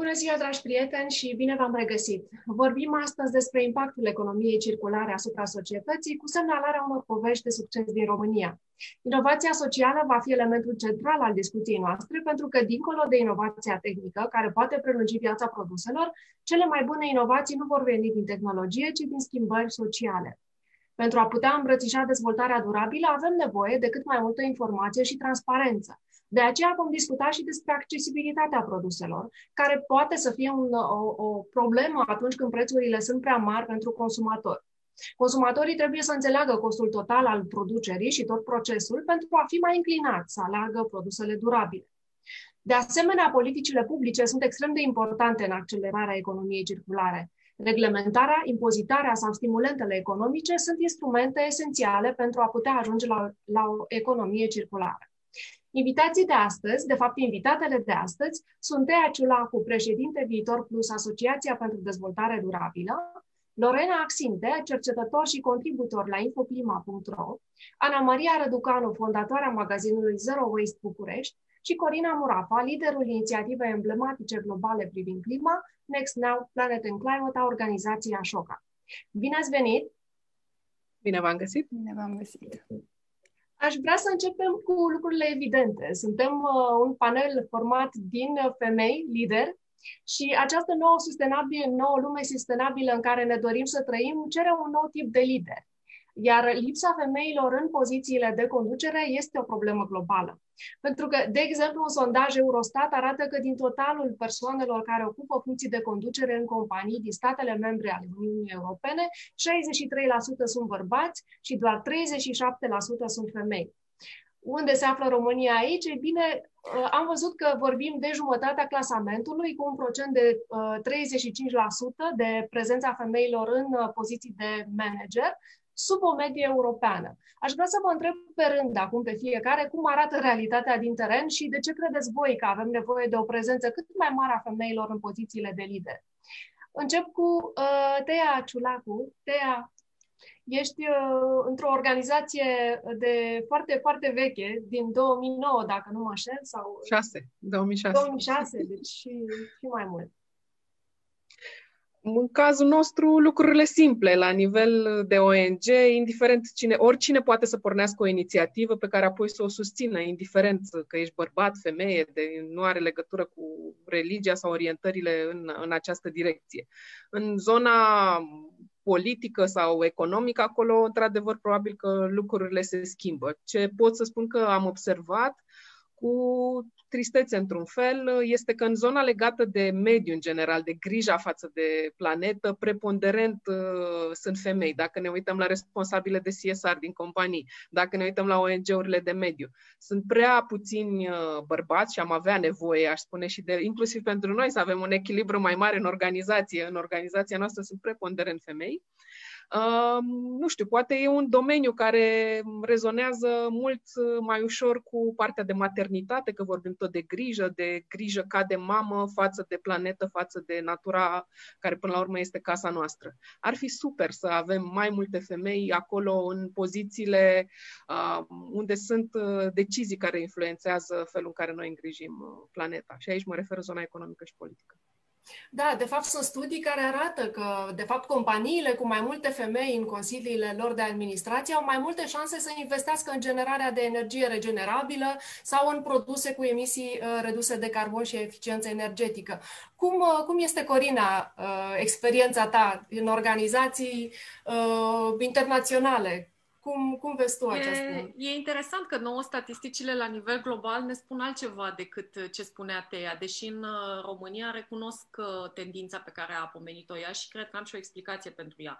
Bună ziua, dragi prieteni, și bine v-am regăsit! Vorbim astăzi despre impactul economiei circulare asupra societății cu semnalarea unor povești de succes din România. Inovația socială va fi elementul central al discuției noastre, pentru că, dincolo de inovația tehnică, care poate prelungi viața produselor, cele mai bune inovații nu vor veni din tehnologie, ci din schimbări sociale. Pentru a putea îmbrățișa dezvoltarea durabilă, avem nevoie de cât mai multă informație și transparență. De aceea vom discuta și despre accesibilitatea produselor, care poate să fie un, o, o problemă atunci când prețurile sunt prea mari pentru consumator. Consumatorii trebuie să înțeleagă costul total al producerii și tot procesul pentru a fi mai inclinați să aleagă produsele durabile. De asemenea, politicile publice sunt extrem de importante în accelerarea economiei circulare. Reglementarea, impozitarea sau stimulentele economice sunt instrumente esențiale pentru a putea ajunge la, la o economie circulară. Invitații de astăzi, de fapt invitatele de astăzi, sunt Tea Ciulacu, președinte Viitor Plus Asociația pentru Dezvoltare Durabilă, Lorena Axinte, cercetător și contributor la infoclima.ro, Ana Maria Răducanu, fondatoarea magazinului Zero Waste București și Corina Murafa, liderul inițiativei emblematice globale privind clima, Next Now Planet and Climate a organizației Ashoka. Bine ați venit! Bine v-am găsit! Bine v-am găsit! Aș vrea să începem cu lucrurile evidente. Suntem uh, un panel format din femei lideri și această nouă, sustenabil, nouă lume sustenabilă în care ne dorim să trăim cere un nou tip de lider. Iar lipsa femeilor în pozițiile de conducere este o problemă globală. Pentru că, de exemplu, un sondaj Eurostat arată că din totalul persoanelor care ocupă funcții de conducere în companii din statele membre ale Uniunii Europene, 63% sunt bărbați și doar 37% sunt femei. Unde se află România aici? Ei bine, uh, am văzut că vorbim de jumătatea clasamentului, cu un procent de 35% uh, de prezența femeilor în uh, poziții de manager, sub o medie europeană. Aș vrea să vă întreb pe rând acum pe fiecare cum arată realitatea din teren și de ce credeți voi că avem nevoie de o prezență cât mai mare a femeilor în pozițiile de lider. Încep cu uh, Tea Ciulacu. Tea, ești uh, într-o organizație de foarte, foarte veche, din 2009, dacă nu mă înșel, sau... 6, 2006. 2006, deci și, și mai mult. În cazul nostru, lucrurile simple, la nivel de ONG, indiferent cine, oricine poate să pornească o inițiativă pe care apoi să o susțină, indiferent că ești bărbat, femeie, de, nu are legătură cu religia sau orientările în, în această direcție. În zona politică sau economică, acolo, într-adevăr, probabil că lucrurile se schimbă. Ce pot să spun că am observat cu tristețe într-un fel este că în zona legată de mediu în general, de grija față de planetă, preponderent uh, sunt femei. Dacă ne uităm la responsabile de CSR din companii, dacă ne uităm la ONG-urile de mediu, sunt prea puțini uh, bărbați și am avea nevoie, aș spune și de, inclusiv pentru noi, să avem un echilibru mai mare în organizație. În organizația noastră sunt preponderent femei. Nu știu, poate e un domeniu care rezonează mult mai ușor cu partea de maternitate, că vorbim tot de grijă, de grijă ca de mamă față de planetă, față de natura care până la urmă este casa noastră. Ar fi super să avem mai multe femei acolo în pozițiile unde sunt decizii care influențează felul în care noi îngrijim planeta. Și aici mă refer zona economică și politică. Da, de fapt sunt studii care arată că, de fapt, companiile cu mai multe femei în consiliile lor de administrație au mai multe șanse să investească în generarea de energie regenerabilă sau în produse cu emisii uh, reduse de carbon și eficiență energetică. Cum, uh, cum este, Corina, uh, experiența ta în organizații uh, internaționale? Cum, cum vezi tu această... E, e interesant că nouă statisticile la nivel global ne spun altceva decât ce spunea Teia, deși în uh, România recunosc uh, tendința pe care a pomenit-o ea și cred că am și o explicație pentru ea.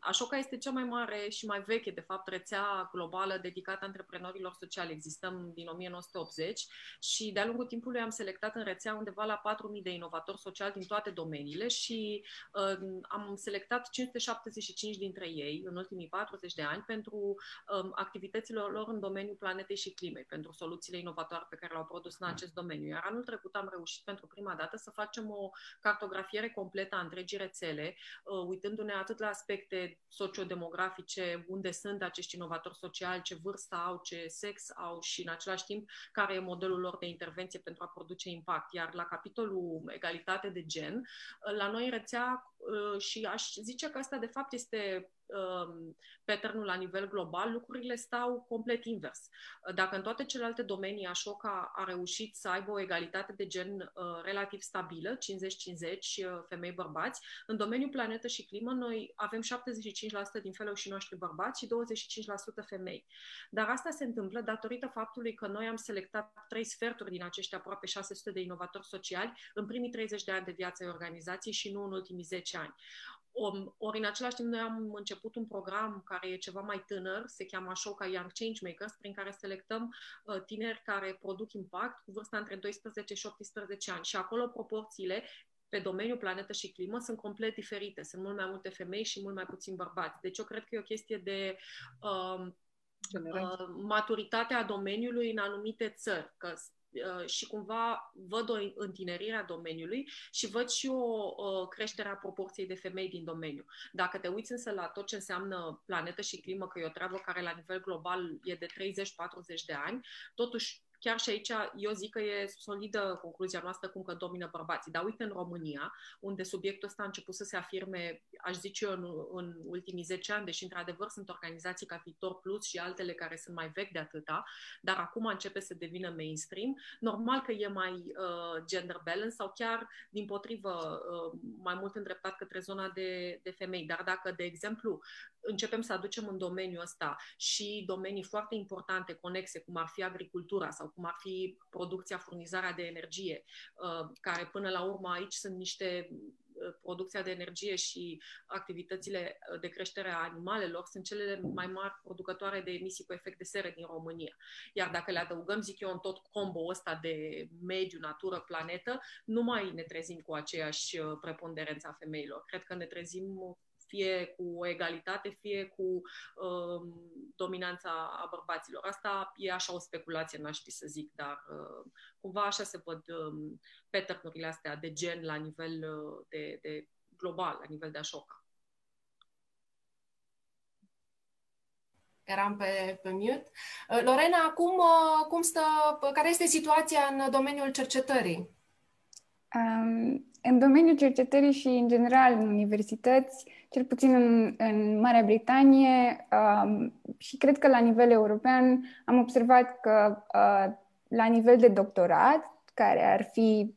Așoca este cea mai mare și mai veche, de fapt, rețea globală dedicată antreprenorilor sociali. Existăm din 1980 și de-a lungul timpului am selectat în rețea undeva la 4.000 de inovatori sociali din toate domeniile și am selectat 575 dintre ei în ultimii 40 de ani ani pentru um, activitățile lor în domeniul planetei și climei, pentru soluțiile inovatoare pe care le-au produs în acest domeniu. Iar anul trecut am reușit pentru prima dată să facem o cartografiere completă a întregii rețele, uh, uitându-ne atât la aspecte sociodemografice, unde sunt acești inovatori sociali, ce vârstă au, ce sex au și în același timp care e modelul lor de intervenție pentru a produce impact. Iar la capitolul egalitate de gen, la noi rețea uh, și aș zice că asta de fapt este Um, patternul la nivel global, lucrurile stau complet invers. Dacă în toate celelalte domenii Ashoka a reușit să aibă o egalitate de gen uh, relativ stabilă, 50-50 uh, femei-bărbați, în domeniul planetă și climă noi avem 75% din și noștri bărbați și 25% femei. Dar asta se întâmplă datorită faptului că noi am selectat trei sferturi din acești aproape 600 de inovatori sociali în primii 30 de ani de viață ai organizației și nu în ultimii 10 ani. Ori în același timp noi am început un program care e ceva mai tânăr, se cheamă Ashoka Young Changemakers, prin care selectăm uh, tineri care produc impact cu vârsta între 12 și 18 ani. Și acolo proporțiile pe domeniul planetă și climă sunt complet diferite. Sunt mult mai multe femei și mult mai puțin bărbați. Deci eu cred că e o chestie de uh, uh, maturitatea domeniului în anumite țări. Că Uh, și cumva văd o întinerire a domeniului și văd și o, o creștere a proporției de femei din domeniu. Dacă te uiți însă la tot ce înseamnă planetă și climă, că e o treabă care la nivel global e de 30-40 de ani, totuși chiar și aici eu zic că e solidă concluzia noastră cum că domină bărbații. Dar uite în România, unde subiectul ăsta a început să se afirme, aș zice eu, în, în ultimii 10 ani, deși într-adevăr sunt organizații ca Viitor Plus și altele care sunt mai vechi de atâta, dar acum începe să devină mainstream, normal că e mai uh, gender balance sau chiar, din potrivă, uh, mai mult îndreptat către zona de, de femei. Dar dacă, de exemplu, începem să aducem în domeniul ăsta și domenii foarte importante, conexe, cum ar fi agricultura sau cum ar fi producția, furnizarea de energie, uh, care până la urmă aici sunt niște uh, producția de energie și activitățile uh, de creștere a animalelor sunt cele mai mari producătoare de emisii cu efect de seră din România. Iar dacă le adăugăm, zic eu, în tot combo ăsta de mediu, natură, planetă, nu mai ne trezim cu aceeași preponderență a femeilor. Cred că ne trezim fie cu egalitate, fie cu uh, dominanța a bărbaților. Asta e așa o speculație, n-aș ști să zic, dar uh, cumva așa se văd uh, pattern astea de gen la nivel uh, de, de global, la nivel de așoc. Eram pe, pe mute. Uh, Lorena, acum uh, cum stă, care este situația în domeniul cercetării? Um, în domeniul cercetării și, în general, în universități, cel puțin în, în Marea Britanie um, și cred că la nivel european, am observat că uh, la nivel de doctorat, care ar fi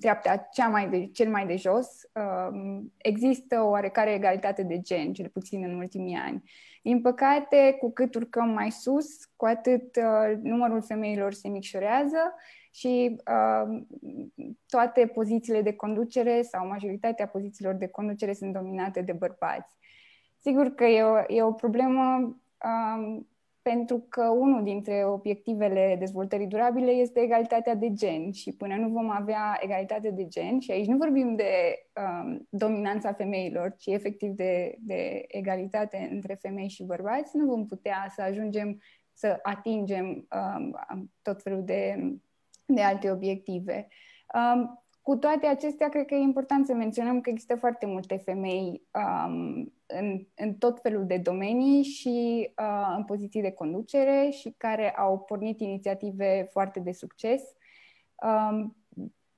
treapta cea mai de, cel mai de jos, um, există o oarecare egalitate de gen, cel puțin în ultimii ani. Din păcate, cu cât urcăm mai sus, cu atât uh, numărul femeilor se micșorează și uh, toate pozițiile de conducere sau majoritatea pozițiilor de conducere sunt dominate de bărbați. Sigur că e o, e o problemă uh, pentru că unul dintre obiectivele dezvoltării durabile este egalitatea de gen și până nu vom avea egalitate de gen, și aici nu vorbim de um, dominanța femeilor, ci efectiv de, de egalitate între femei și bărbați, nu vom putea să ajungem să atingem um, tot felul de de alte obiective. Um, cu toate acestea, cred că e important să menționăm că există foarte multe femei um, în, în tot felul de domenii și uh, în poziții de conducere și care au pornit inițiative foarte de succes. Um,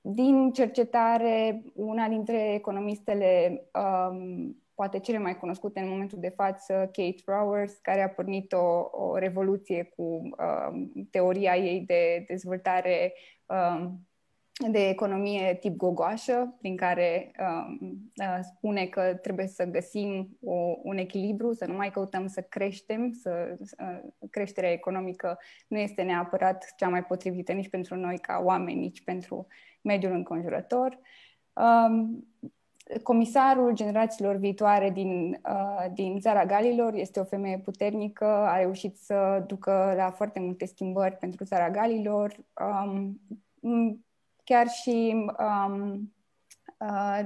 din cercetare, una dintre economistele um, poate cele mai cunoscute în momentul de față, Kate Rowers, care a pornit o, o revoluție cu um, teoria ei de dezvoltare um, de economie tip gogoașă, prin care um, uh, spune că trebuie să găsim o, un echilibru, să nu mai căutăm să creștem, să uh, creșterea economică nu este neapărat cea mai potrivită nici pentru noi ca oameni, nici pentru mediul înconjurător. Um, Comisarul generațiilor viitoare din, uh, din țara Galilor este o femeie puternică, a reușit să ducă la foarte multe schimbări pentru țara Galilor. Um, chiar și um, uh,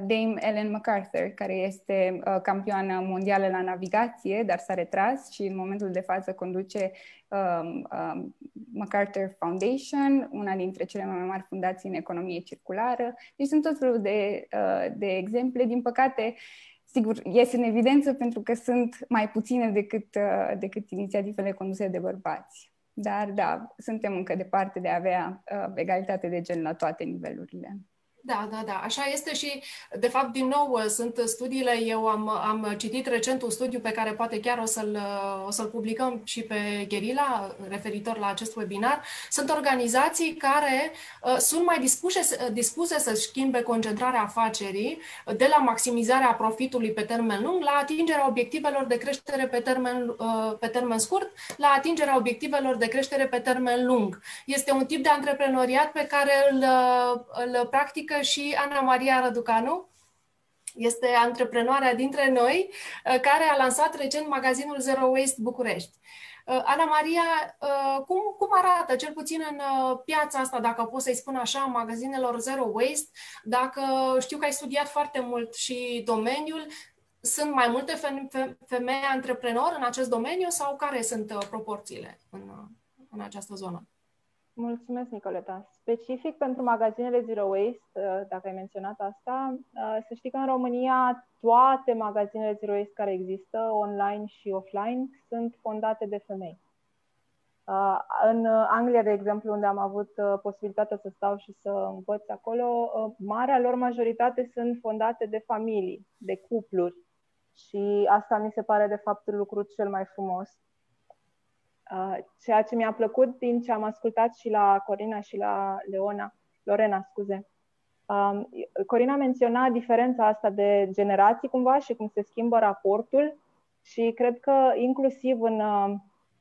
Dame Ellen MacArthur, care este uh, campioană mondială la navigație, dar s-a retras și în momentul de față conduce um, um, MacArthur Foundation, una dintre cele mai mari fundații în economie circulară. Deci sunt tot felul de, uh, de exemple. Din păcate, sigur, ies în evidență pentru că sunt mai puține decât, uh, decât inițiativele conduse de bărbați. Dar, da, suntem încă departe de a avea uh, egalitate de gen la toate nivelurile. Da, da, da. Așa este și, de fapt, din nou, sunt studiile. Eu am, am citit recent un studiu pe care poate chiar o să-l, o să-l publicăm și pe Gherila, referitor la acest webinar. Sunt organizații care uh, sunt mai dispuse, dispuse să schimbe concentrarea afacerii de la maximizarea profitului pe termen lung la atingerea obiectivelor de creștere pe termen, uh, pe termen scurt, la atingerea obiectivelor de creștere pe termen lung. Este un tip de antreprenoriat pe care îl, îl practic că și Ana Maria Răducanu este antreprenoarea dintre noi, uh, care a lansat recent magazinul Zero Waste București. Uh, Ana Maria, uh, cum, cum arată, cel puțin în piața asta, dacă pot să-i spun așa, magazinelor Zero Waste, dacă știu că ai studiat foarte mult și domeniul, sunt mai multe femei antreprenori în acest domeniu sau care sunt proporțiile în, în această zonă? Mulțumesc, Nicoleta. Specific pentru magazinele Zero Waste, uh, dacă ai menționat asta, uh, să știi că în România toate magazinele Zero Waste care există, online și offline, sunt fondate de femei. Uh, în Anglia, de exemplu, unde am avut posibilitatea să stau și să învăț acolo, marea lor majoritate sunt fondate de familii, de cupluri. Și asta mi se pare, de fapt, lucrul cel mai frumos Uh, ceea ce mi-a plăcut din ce am ascultat și la Corina și la Leona, Lorena, scuze. Um, Corina menționa diferența asta de generații cumva și cum se schimbă raportul și cred că inclusiv în uh,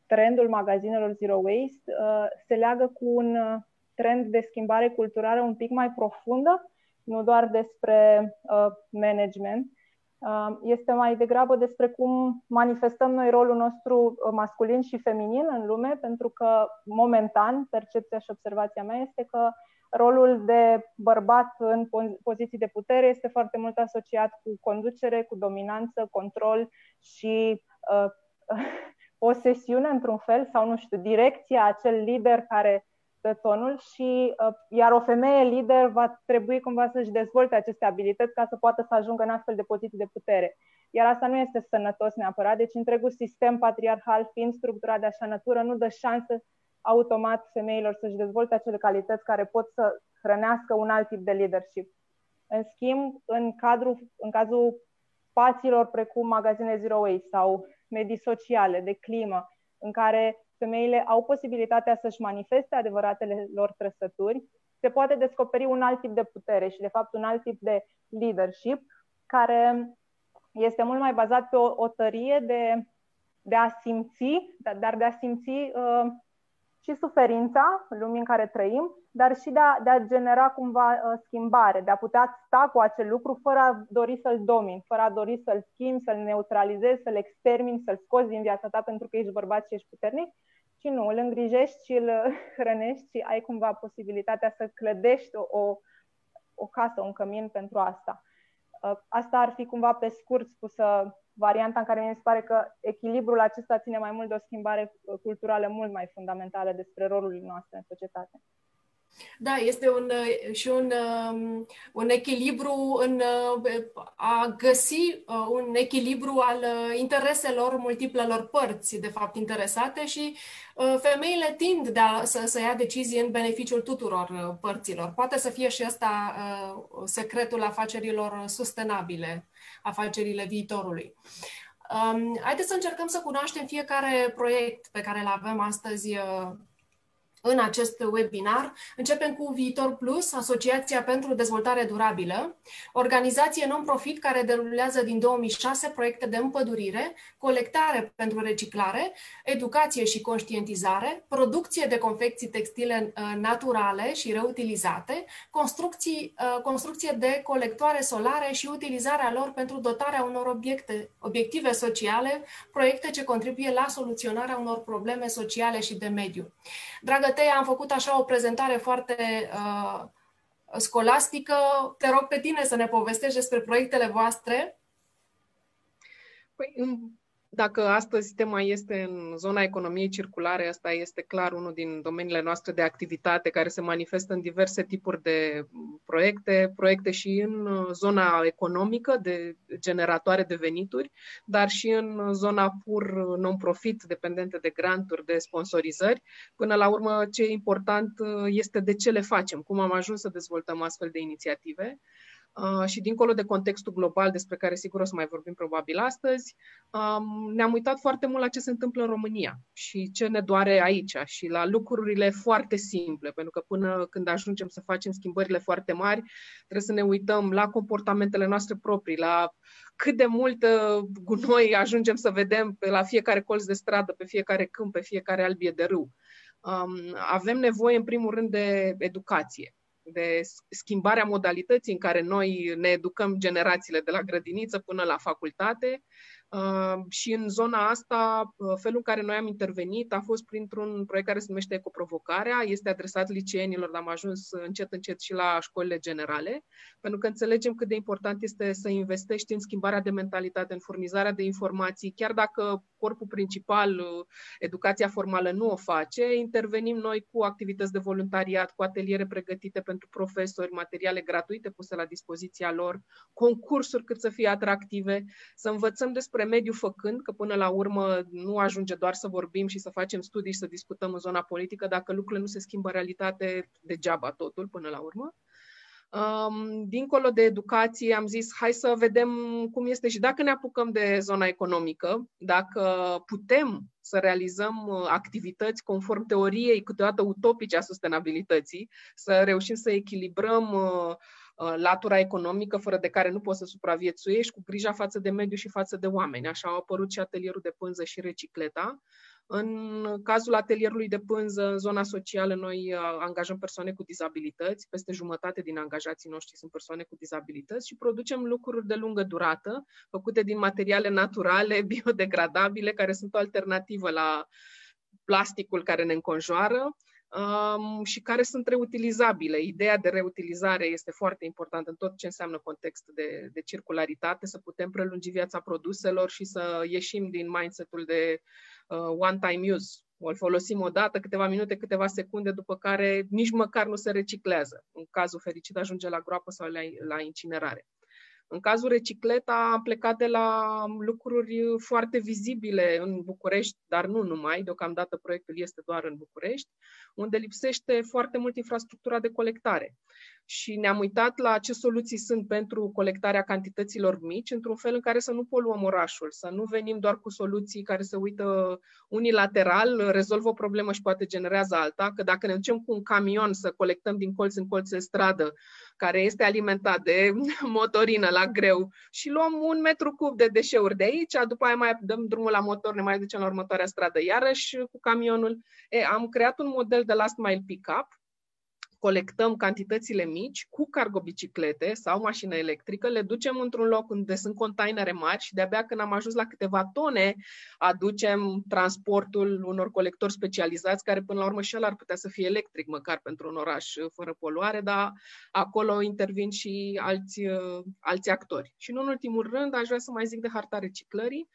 trendul magazinelor Zero Waste uh, se leagă cu un trend de schimbare culturală un pic mai profundă, nu doar despre management, este mai degrabă despre cum manifestăm noi rolul nostru uh, masculin și feminin în lume, pentru că momentan percepția și observația mea este că rolul de bărbat în poziții de putere este foarte mult asociat cu conducere, cu dominanță, control și uh, posesiune într-un fel sau nu știu, direcția, acel lider care dă tonul și uh, iar o femeie lider va trebui cumva să-și dezvolte aceste abilități ca să poată să ajungă în astfel de poziții de putere. Iar asta nu este sănătos neapărat, deci întregul sistem patriarhal fiind structurat de așa natură nu dă șansă automat femeilor să-și dezvolte acele calități care pot să hrănească un alt tip de leadership. În schimb, în, cadrul, în cazul spațiilor precum magazine Zero Waste sau medii sociale, de climă, în care femeile au posibilitatea să-și manifeste adevăratele lor trăsături, se poate descoperi un alt tip de putere și, de fapt, un alt tip de leadership care este mult mai bazat pe o, o tărie de, de a simți, dar de a simți uh, și suferința lumii în care trăim, dar și de a, de a genera cumva uh, schimbare, de a putea sta cu acel lucru fără a dori să-l domini, fără a dori să-l schimbi, să-l neutralizezi, să-l extermini, să-l scoți din viața ta pentru că ești bărbat și ești puternic, și nu, îl îngrijești și îl hrănești și ai cumva posibilitatea să clădești o, o, o casă, un cămin pentru asta. Uh, asta ar fi cumva pe scurt spusă varianta în care mi se pare că echilibrul acesta ține mai mult de o schimbare culturală mult mai fundamentală despre rolul noastre în societate. Da, este un, uh, și un, um, un echilibru în uh, a găsi uh, un echilibru al intereselor multiplelor părți, de fapt, interesate și femeile tind de a, să, să ia decizii în beneficiul tuturor părților. Poate să fie și ăsta secretul afacerilor sustenabile, afacerile viitorului. Um, haideți să încercăm să cunoaștem fiecare proiect pe care îl avem astăzi în acest webinar. Începem cu Viitor Plus, Asociația pentru Dezvoltare Durabilă, organizație non-profit care derulează din 2006 proiecte de împădurire, colectare pentru reciclare, educație și conștientizare, producție de confecții textile uh, naturale și reutilizate, construcții, uh, construcție de colectoare solare și utilizarea lor pentru dotarea unor obiecte, obiective sociale, proiecte ce contribuie la soluționarea unor probleme sociale și de mediu. Dragă Teia, am făcut așa o prezentare foarte uh, scolastică. Te rog pe tine să ne povestești despre proiectele voastre. Păi, dacă astăzi tema este în zona economiei circulare, asta este clar unul din domeniile noastre de activitate care se manifestă în diverse tipuri de proiecte, proiecte și în zona economică de generatoare de venituri, dar și în zona pur non-profit, dependente de granturi, de sponsorizări. Până la urmă, ce e important este de ce le facem, cum am ajuns să dezvoltăm astfel de inițiative. Uh, și dincolo de contextul global, despre care sigur o să mai vorbim probabil astăzi, um, ne-am uitat foarte mult la ce se întâmplă în România și ce ne doare aici și la lucrurile foarte simple, pentru că până când ajungem să facem schimbările foarte mari, trebuie să ne uităm la comportamentele noastre proprii, la cât de mult uh, gunoi ajungem să vedem pe la fiecare colț de stradă, pe fiecare câmp, pe fiecare albie de râu. Um, avem nevoie, în primul rând, de educație de schimbarea modalității în care noi ne educăm generațiile de la grădiniță până la facultate, Uh, și în zona asta, uh, felul în care noi am intervenit a fost printr-un proiect care se numește Ecoprovocarea, este adresat liceenilor, dar am ajuns încet, încet și la școlile generale, pentru că înțelegem cât de important este să investești în schimbarea de mentalitate, în furnizarea de informații, chiar dacă corpul principal, uh, educația formală, nu o face, intervenim noi cu activități de voluntariat, cu ateliere pregătite pentru profesori, materiale gratuite puse la dispoziția lor, concursuri cât să fie atractive, să învățăm despre despre mediu făcând, că până la urmă nu ajunge doar să vorbim și să facem studii și să discutăm în zona politică, dacă lucrurile nu se schimbă în realitate, degeaba totul până la urmă. Um, dincolo de educație, am zis, hai să vedem cum este și dacă ne apucăm de zona economică, dacă putem să realizăm uh, activități conform teoriei câteodată utopice a sustenabilității, să reușim să echilibrăm uh, Uh, latura economică fără de care nu poți să supraviețuiești, cu grija față de mediu și față de oameni. Așa au apărut și atelierul de pânză și recicleta. În cazul atelierului de pânză, în zona socială, noi uh, angajăm persoane cu dizabilități. Peste jumătate din angajații noștri sunt persoane cu dizabilități și producem lucruri de lungă durată, făcute din materiale naturale, biodegradabile, care sunt o alternativă la plasticul care ne înconjoară um, și care sunt reutilizabile. Ideea de reutilizare este foarte importantă în tot ce înseamnă context de, de circularitate, să putem prelungi viața produselor și să ieșim din mindset-ul de uh, one-time use. O folosim o dată, câteva minute, câteva secunde, după care nici măcar nu se reciclează. În cazul fericit ajunge la groapă sau la, la incinerare. În cazul Recicleta am plecat de la lucruri foarte vizibile în București, dar nu numai, deocamdată proiectul este doar în București, unde lipsește foarte mult infrastructura de colectare. Și ne-am uitat la ce soluții sunt pentru colectarea cantităților mici, într-un fel în care să nu poluăm orașul, să nu venim doar cu soluții care se uită unilateral, rezolvă o problemă și poate generează alta, că dacă ne ducem cu un camion să colectăm din colț în colț de stradă, care este alimentat de motorină la greu și luăm un metru cub de deșeuri de aici, după aia mai dăm drumul la motor, ne mai ducem la următoarea stradă iarăși cu camionul. E, am creat un model de last mile pick-up colectăm cantitățile mici cu cargobiciclete sau mașină electrică, le ducem într-un loc unde sunt containere mari și de-abia când am ajuns la câteva tone, aducem transportul unor colectori specializați, care până la urmă și el ar putea să fie electric, măcar pentru un oraș fără poluare, dar acolo intervin și alți, alți actori. Și nu în ultimul rând, aș vrea să mai zic de harta reciclării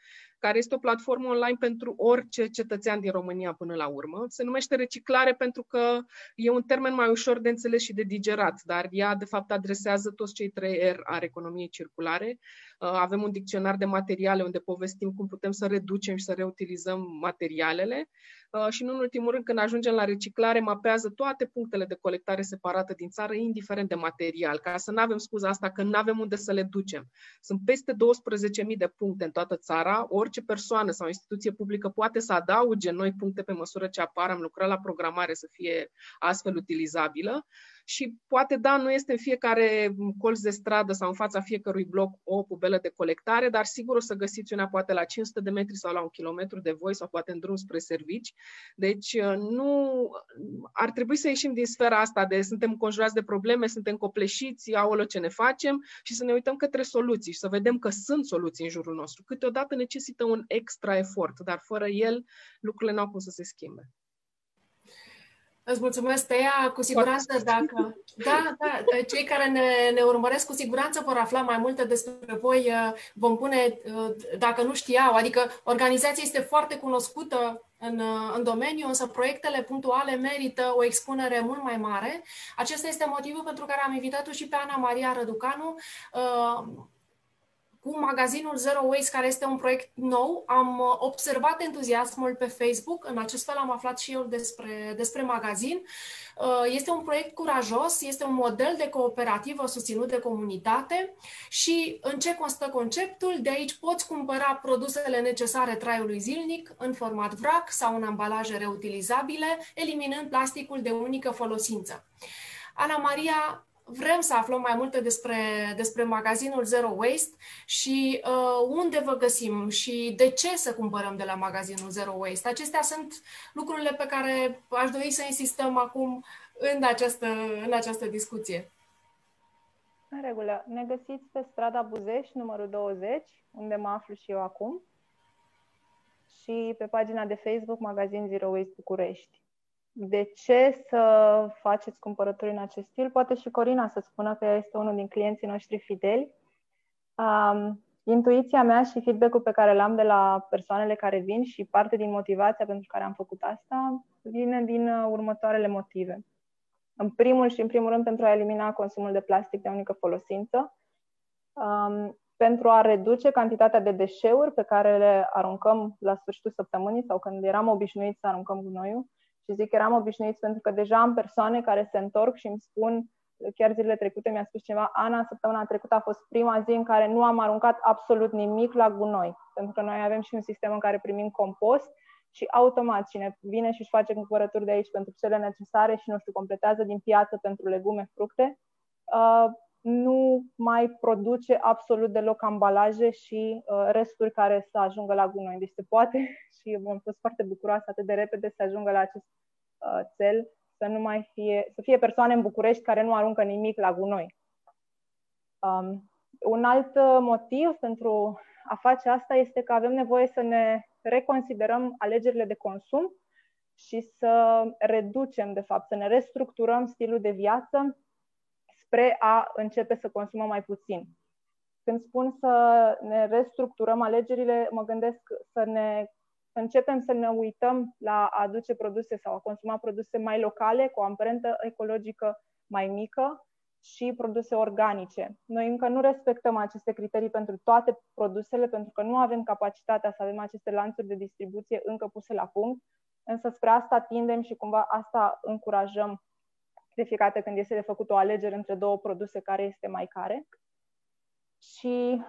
care este o platformă online pentru orice cetățean din România până la urmă. Se numește reciclare pentru că e un termen mai ușor de înțeles și de digerat, dar ea de fapt adresează toți cei trei R a economiei circulare. Uh, avem un dicționar de materiale unde povestim cum putem să reducem și să reutilizăm materialele. Uh, și, nu în ultimul rând, când ajungem la reciclare, mapează toate punctele de colectare separate din țară, indiferent de material, ca să nu avem scuza asta că nu avem unde să le ducem. Sunt peste 12.000 de puncte în toată țara, orice persoană sau instituție publică poate să adauge noi puncte pe măsură ce apar, am lucrat la programare să fie astfel utilizabilă și poate, da, nu este în fiecare colț de stradă sau în fața fiecărui bloc o pubelă de colectare, dar sigur o să găsiți una poate la 500 de metri sau la un kilometru de voi sau poate în drum spre servici. Deci uh, nu ar trebui să ieșim din sfera asta de suntem conjurați de probleme, suntem copleșiți, aolo ce ne facem și să ne uităm către soluții și să vedem că sunt soluții în jurul nostru. Câteodată necesită un extra efort, dar fără el lucrurile nu au cum să se schimbe. Îți mulțumesc, Tea. Cu siguranță, dacă... Da, da, cei care ne, ne urmăresc cu siguranță vor afla mai multe despre voi. Vom pune, dacă nu știau, adică organizația este foarte cunoscută în, în domeniu, însă proiectele punctuale merită o expunere mult mai mare. Acesta este motivul pentru care am invitat-o și pe Ana Maria Răducanu, cu magazinul Zero Waste, care este un proiect nou. Am uh, observat entuziasmul pe Facebook, în acest fel am aflat și eu despre, despre magazin. Uh, este un proiect curajos, este un model de cooperativă susținut de comunitate și în ce constă conceptul? De aici poți cumpăra produsele necesare traiului zilnic în format vrac sau în ambalaje reutilizabile, eliminând plasticul de unică folosință. Ana Maria vrem să aflăm mai multe despre, despre magazinul Zero Waste și uh, unde vă găsim și de ce să cumpărăm de la magazinul Zero Waste. Acestea sunt lucrurile pe care aș dori să insistăm acum în această, în această discuție. În regulă. Ne găsiți pe strada Buzeș, numărul 20, unde mă aflu și eu acum, și pe pagina de Facebook Magazin Zero Waste București de ce să faceți cumpărături în acest stil. Poate și Corina să spună că este unul din clienții noștri fideli. Um, intuiția mea și feedback-ul pe care l-am de la persoanele care vin și parte din motivația pentru care am făcut asta vine din uh, următoarele motive. În primul și în primul rând pentru a elimina consumul de plastic de unică folosință, um, pentru a reduce cantitatea de deșeuri pe care le aruncăm la sfârșitul săptămânii sau când eram obișnuiți să aruncăm gunoiul, și zic că eram obișnuiți pentru că deja am persoane care se întorc și îmi spun, chiar zilele trecute mi-a spus cineva, Ana, săptămâna trecută a fost prima zi în care nu am aruncat absolut nimic la gunoi, pentru că noi avem și un sistem în care primim compost și automat cine vine și își face cumpărături de aici pentru cele necesare și, nu știu, completează din piață pentru legume, fructe, uh, nu mai produce absolut deloc ambalaje și uh, resturi care să ajungă la gunoi. Deci se poate și am fost foarte bucuroasă atât de repede să ajungă la acest uh, cel, să nu mai fie, să fie persoane în București care nu aruncă nimic la gunoi. Um, un alt uh, motiv pentru a face asta este că avem nevoie să ne reconsiderăm alegerile de consum și să reducem, de fapt, să ne restructurăm stilul de viață spre a începe să consumăm mai puțin. Când spun să ne restructurăm alegerile, mă gândesc să ne începem să ne uităm la a aduce produse sau a consuma produse mai locale, cu o amprentă ecologică mai mică și produse organice. Noi încă nu respectăm aceste criterii pentru toate produsele, pentru că nu avem capacitatea să avem aceste lanțuri de distribuție încă puse la punct, însă spre asta tindem și cumva asta încurajăm de fiecare dată când este de făcut o alegere între două produse care este mai care. Și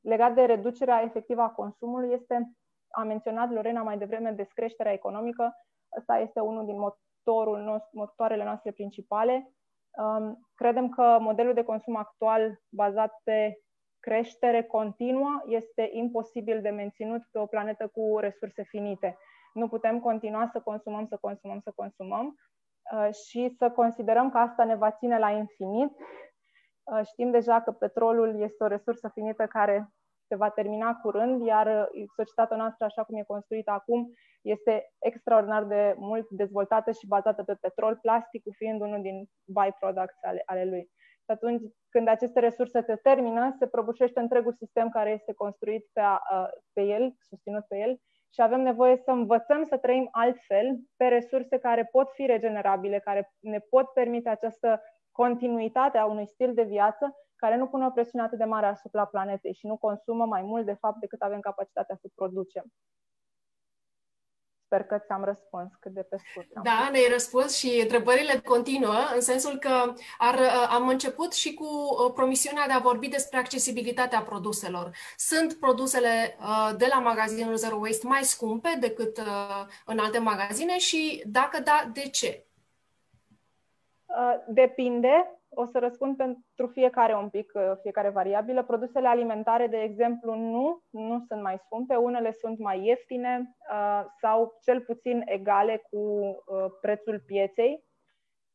legat de reducerea efectivă a consumului, este, a menționat Lorena mai devreme, descreșterea economică. Ăsta este unul din motorul nostru, motoarele noastre principale. Um, credem că modelul de consum actual bazat pe creștere continuă este imposibil de menținut pe o planetă cu resurse finite. Nu putem continua să consumăm, să consumăm, să consumăm Uh, și să considerăm că asta ne va ține la infinit. Uh, știm deja că petrolul este o resursă finită care se va termina curând, iar uh, societatea noastră, așa cum e construită acum, este extraordinar de mult dezvoltată și bazată pe petrol, plasticul fiind unul din byproducts ale, ale lui. Și atunci, când aceste resurse se termină, se prăbușește întregul sistem care este construit pe, a, pe el, susținut pe el, și avem nevoie să învățăm să trăim altfel pe resurse care pot fi regenerabile, care ne pot permite această continuitate a unui stil de viață care nu pune o presiune atât de mare asupra planetei și nu consumă mai mult, de fapt, decât avem capacitatea să producem. Sper că ți-am răspuns cât de pe scurt. Da, ne-ai răspuns și întrebările continuă, în sensul că ar, am început și cu uh, promisiunea de a vorbi despre accesibilitatea produselor. Sunt produsele uh, de la magazinul Zero Waste mai scumpe decât uh, în alte magazine și dacă da, de ce? Depinde o să răspund pentru fiecare un pic, uh, fiecare variabilă. Produsele alimentare, de exemplu, nu, nu sunt mai scumpe, unele sunt mai ieftine uh, sau cel puțin egale cu uh, prețul pieței.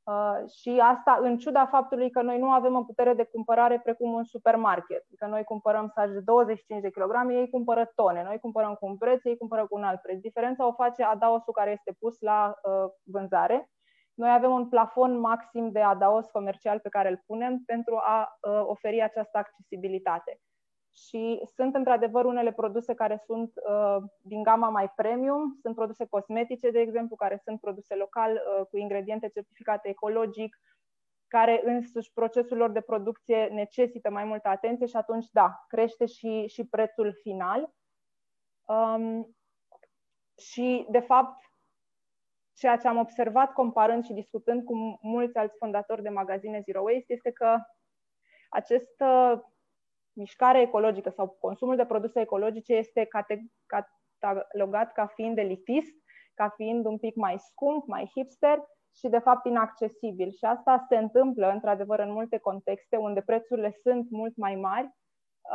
Uh, și asta în ciuda faptului că noi nu avem o putere de cumpărare precum un supermarket. Că noi cumpărăm saj de 25 de kg, ei cumpără tone. Noi cumpărăm cu un preț, ei cumpără cu un alt preț. Diferența o face adaosul care este pus la uh, vânzare noi avem un plafon maxim de adaos comercial pe care îl punem pentru a uh, oferi această accesibilitate. Și sunt într-adevăr unele produse care sunt uh, din gama mai premium, sunt produse cosmetice, de exemplu, care sunt produse local uh, cu ingrediente certificate ecologic, care însuși procesul lor de producție necesită mai multă atenție și atunci, da, crește și, și prețul final. Um, și, de fapt, ceea ce am observat comparând și discutând cu mulți alți fondatori de magazine Zero Waste este că această mișcare ecologică sau consumul de produse ecologice este catalogat ca fiind elitist, ca fiind un pic mai scump, mai hipster și de fapt inaccesibil. Și asta se întâmplă într-adevăr în multe contexte unde prețurile sunt mult mai mari,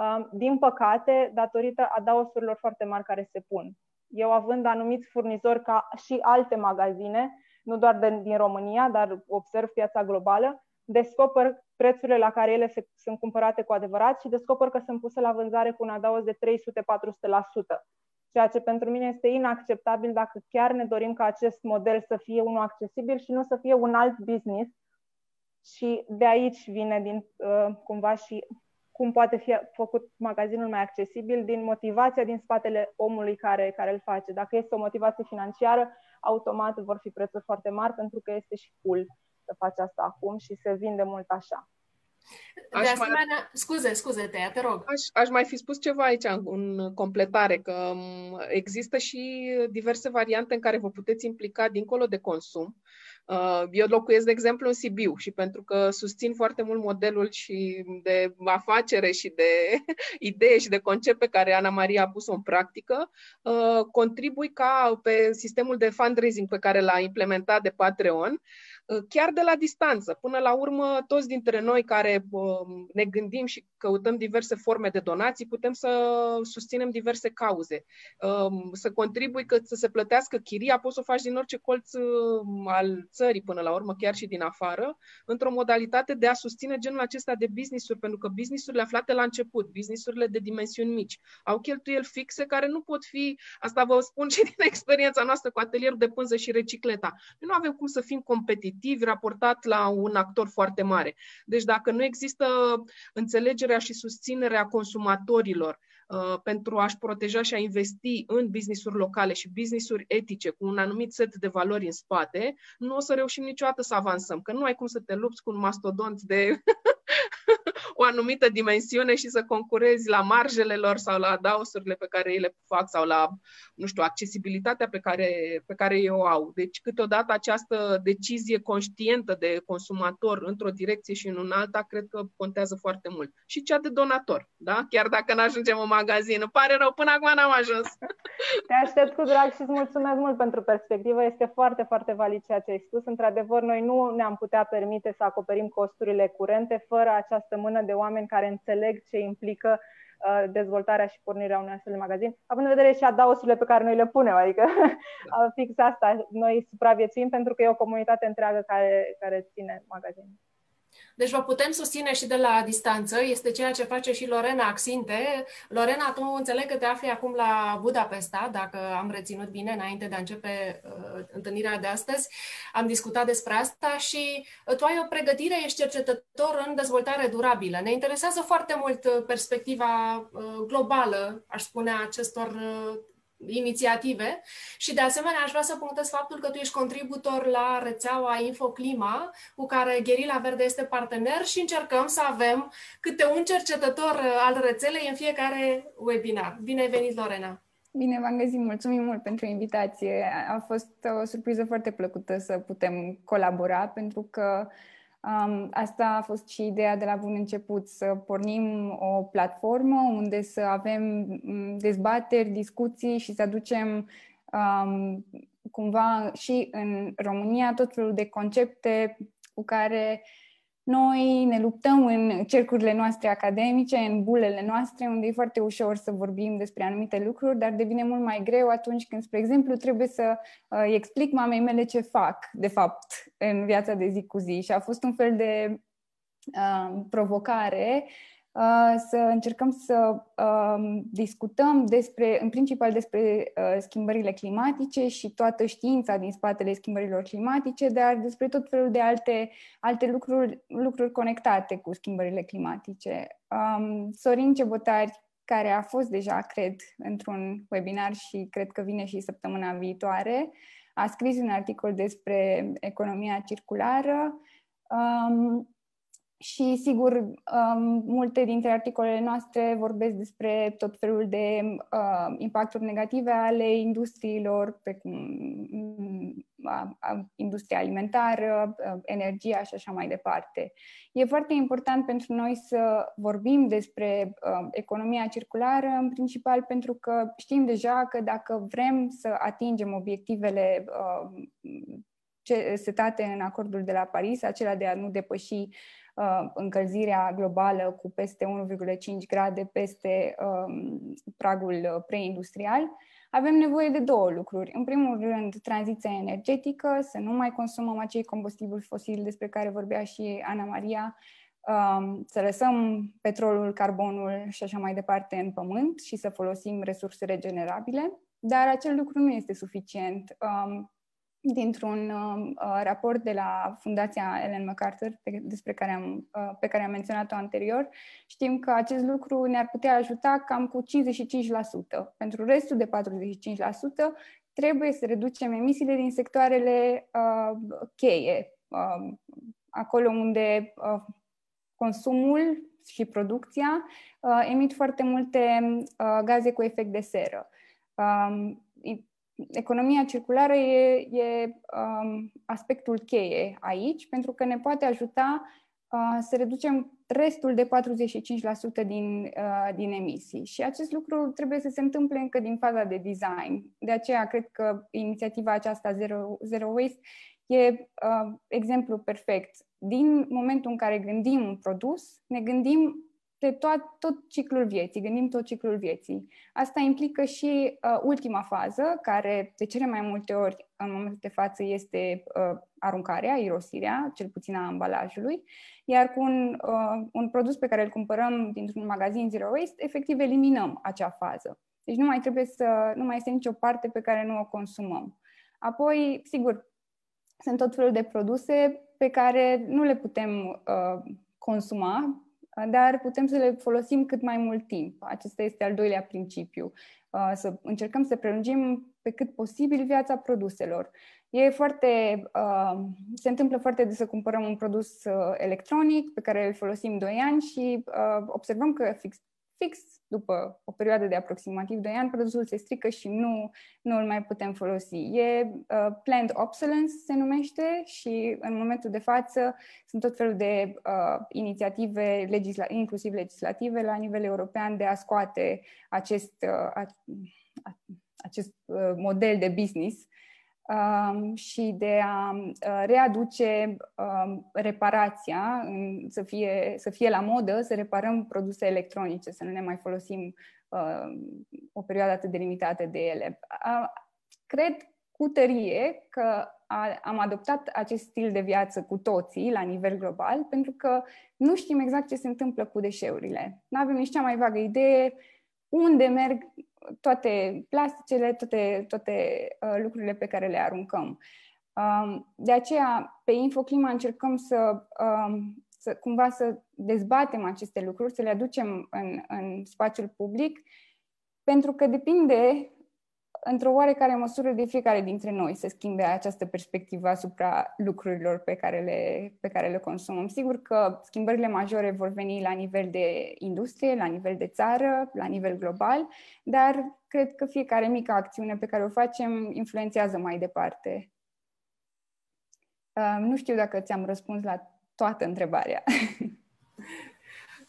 uh, din păcate, datorită adaosurilor foarte mari care se pun. Eu având anumiți furnizori ca și alte magazine, nu doar de, din România, dar observ piața globală, descoper prețurile la care ele se, sunt cumpărate cu adevărat și descoper că sunt puse la vânzare cu un adaos de 300-400%, ceea ce pentru mine este inacceptabil dacă chiar ne dorim ca acest model să fie unul accesibil și nu să fie un alt business. Și de aici vine din, uh, cumva și cum poate fi făcut magazinul mai accesibil din motivația din spatele omului care, care îl face. Dacă este o motivație financiară, automat vor fi prețuri foarte mari pentru că este și cool să faci asta acum și se vinde mult așa. De aș asemenea, mai... scuze, scuze, Tea, te rog. Aș, aș mai fi spus ceva aici în completare, că există și diverse variante în care vă puteți implica dincolo de consum. Uh, eu locuiesc, de exemplu, în Sibiu și pentru că susțin foarte mult modelul și de afacere și de idee și de concept pe care Ana Maria a pus-o în practică, uh, contribui ca pe sistemul de fundraising pe care l-a implementat de Patreon, uh, chiar de la distanță. Până la urmă, toți dintre noi care ne gândim și căutăm diverse forme de donații, putem să susținem diverse cauze. Um, să contribui că să se plătească chiria, poți să o faci din orice colț al țării până la urmă, chiar și din afară, într-o modalitate de a susține genul acesta de business-uri, pentru că business-urile aflate la început, business-urile de dimensiuni mici, au cheltuieli fixe care nu pot fi, asta vă spun și din experiența noastră cu atelierul de pânză și recicleta. Noi nu avem cum să fim competitivi raportat la un actor foarte mare. Deci dacă nu există înțelegerea și susținerea consumatorilor, Uh, pentru a-și proteja și a investi în business-uri locale și business-uri etice cu un anumit set de valori în spate, nu o să reușim niciodată să avansăm, că nu ai cum să te lupți cu un mastodont de o anumită dimensiune și să concurezi la marjele lor sau la adausurile pe care ei le fac sau la, nu știu, accesibilitatea pe care, pe care ei o au. Deci, câteodată această decizie conștientă de consumator într-o direcție și în un alta, cred că contează foarte mult. Și cea de donator, da? Chiar dacă nu ajungem în magazin. Îmi pare rău, până acum n-am ajuns. Te aștept cu drag și îți mulțumesc mult pentru perspectivă. Este foarte, foarte valid ceea ce ai spus. Într-adevăr, noi nu ne-am putea permite să acoperim costurile curente fără această mână de oameni care înțeleg ce implică uh, dezvoltarea și pornirea unui astfel de magazin, având în vedere și adausurile pe care noi le punem, adică da. fix asta, noi supraviețuim pentru că e o comunitate întreagă care, care ține magazinul. Deci vă putem susține și de la distanță, este ceea ce face și Lorena Axinte. Lorena, tu înțeleg că te afli acum la Budapesta, dacă am reținut bine înainte de a începe uh, întâlnirea de astăzi. Am discutat despre asta și uh, tu ai o pregătire, ești cercetător în dezvoltare durabilă. Ne interesează foarte mult uh, perspectiva uh, globală, aș spune, acestor uh, inițiative și de asemenea aș vrea să punctez faptul că tu ești contributor la rețeaua Infoclima cu care Gherila Verde este partener și încercăm să avem câte un cercetător al rețelei în fiecare webinar. Bine ai venit, Lorena! Bine v-am găsit, mulțumim mult pentru invitație. A fost o surpriză foarte plăcută să putem colabora pentru că Um, asta a fost și ideea de la bun început, să pornim o platformă unde să avem mm, dezbateri, discuții și să aducem um, cumva și în România tot felul de concepte cu care noi ne luptăm în cercurile noastre academice, în bulele noastre, unde e foarte ușor să vorbim despre anumite lucruri, dar devine mult mai greu atunci când, spre exemplu, trebuie să uh, îi explic mamei mele ce fac, de fapt, în viața de zi cu zi. Și a fost un fel de uh, provocare Uh, să încercăm să um, discutăm despre, în principal despre uh, schimbările climatice și toată știința din spatele schimbărilor climatice, dar despre tot felul de alte, alte lucruri, lucruri conectate cu schimbările climatice. Um, Sorin Cebotari, care a fost deja, cred, într-un webinar și cred că vine și săptămâna viitoare, a scris un articol despre economia circulară. Um, și, sigur, um, multe dintre articolele noastre vorbesc despre tot felul de uh, impacturi negative ale industriilor, precum uh, industria alimentară, uh, energia și așa mai departe. E foarte important pentru noi să vorbim despre uh, economia circulară, în principal pentru că știm deja că dacă vrem să atingem obiectivele uh, setate în acordul de la Paris, acela de a nu depăși uh, încălzirea globală cu peste 1,5 grade peste um, pragul preindustrial, avem nevoie de două lucruri. În primul rând, tranziția energetică, să nu mai consumăm acei combustibili fosili despre care vorbea și Ana Maria, um, să lăsăm petrolul, carbonul și așa mai departe în pământ și să folosim resurse regenerabile. Dar acel lucru nu este suficient. Um, dintr-un uh, raport de la Fundația Ellen MacArthur, pe, despre care am, uh, pe care am menționat-o anterior, știm că acest lucru ne-ar putea ajuta cam cu 55%. Pentru restul de 45%, trebuie să reducem emisiile din sectoarele uh, cheie, uh, acolo unde uh, consumul și producția uh, emit foarte multe uh, gaze cu efect de seră. Um, economia circulară e, e um, aspectul cheie aici, pentru că ne poate ajuta uh, să reducem restul de 45% din, uh, din emisii. Și acest lucru trebuie să se întâmple încă din faza de design. De aceea cred că inițiativa aceasta Zero, Zero Waste e uh, exemplu perfect. Din momentul în care gândim un produs, ne gândim de tot, tot ciclul vieții, gândim tot ciclul vieții. Asta implică și uh, ultima fază, care de cele mai multe ori în momentul de față este uh, aruncarea, irosirea, cel puțin a ambalajului, iar cu un, uh, un produs pe care îl cumpărăm dintr-un magazin Zero Waste, efectiv eliminăm acea fază. Deci nu mai trebuie să, nu mai este nicio parte pe care nu o consumăm. Apoi, sigur, sunt tot felul de produse pe care nu le putem uh, consuma dar putem să le folosim cât mai mult timp. Acesta este al doilea principiu. Uh, să încercăm să prelungim pe cât posibil viața produselor. E foarte, uh, se întâmplă foarte des să cumpărăm un produs uh, electronic pe care îl folosim 2 ani și observăm că fix fix după o perioadă de aproximativ 2 ani, produsul se strică și nu, nu îl mai putem folosi. E uh, planned obsolescence, se numește, și în momentul de față sunt tot felul de uh, inițiative, legisla- inclusiv legislative, la nivel european, de a scoate acest, uh, acest uh, model de business um, și de a uh, readuce um, reparația, în, să, fie, să fie la modă, să reparăm produse electronice, să nu ne mai folosim uh, o perioadă atât de limitată de ele. Uh, cred cu tărie că a, am adoptat acest stil de viață cu toții la nivel global, pentru că nu știm exact ce se întâmplă cu deșeurile. Nu avem nici cea mai vagă idee unde merg toate plasticele, toate, toate uh, lucrurile pe care le aruncăm. Um, de aceea, pe Infoclima încercăm să, um, să cumva să dezbatem aceste lucruri, să le aducem în, în spațiul public, pentru că depinde într-o oarecare măsură de fiecare dintre noi să schimbe această perspectivă asupra lucrurilor pe care, le, pe care le consumăm. Sigur că schimbările majore vor veni la nivel de industrie, la nivel de țară, la nivel global, dar cred că fiecare mică acțiune pe care o facem influențează mai departe. Uh, nu știu dacă ți-am răspuns la toată întrebarea.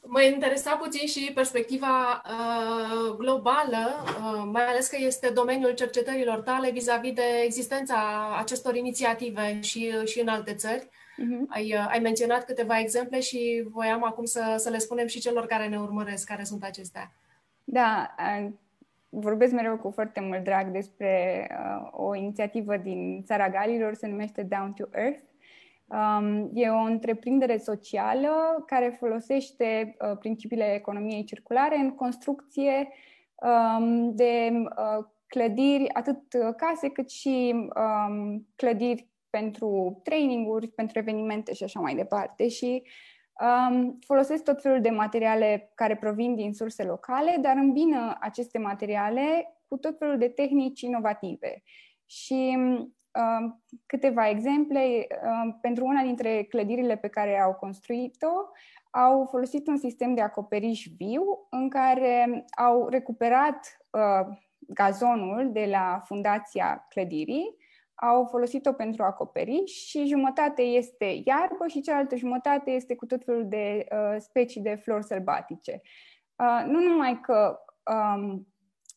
Mă interesa puțin și perspectiva uh, globală, uh, mai ales că este domeniul cercetărilor tale vis-a-vis de existența acestor inițiative și, și în alte țări. Uh-huh. Ai, uh, ai menționat câteva exemple și voiam acum să, să le spunem și celor care ne urmăresc care sunt acestea. Da, uh, vorbesc mereu cu foarte mult drag despre uh, o inițiativă din țara Galilor, se numește Down to Earth Um, e o întreprindere socială care folosește uh, principiile economiei circulare în construcție um, de uh, clădiri, atât case cât și um, clădiri pentru traininguri, pentru evenimente și așa mai departe. Și um, folosesc tot felul de materiale care provin din surse locale, dar îmbină aceste materiale cu tot felul de tehnici inovative. Și uh, câteva exemple. Uh, pentru una dintre clădirile pe care au construit-o, au folosit un sistem de acoperiș viu în care au recuperat uh, gazonul de la fundația clădirii, au folosit-o pentru acoperiș și jumătate este iarbă și cealaltă jumătate este cu tot felul de uh, specii de flori sălbatice. Uh, nu numai că um,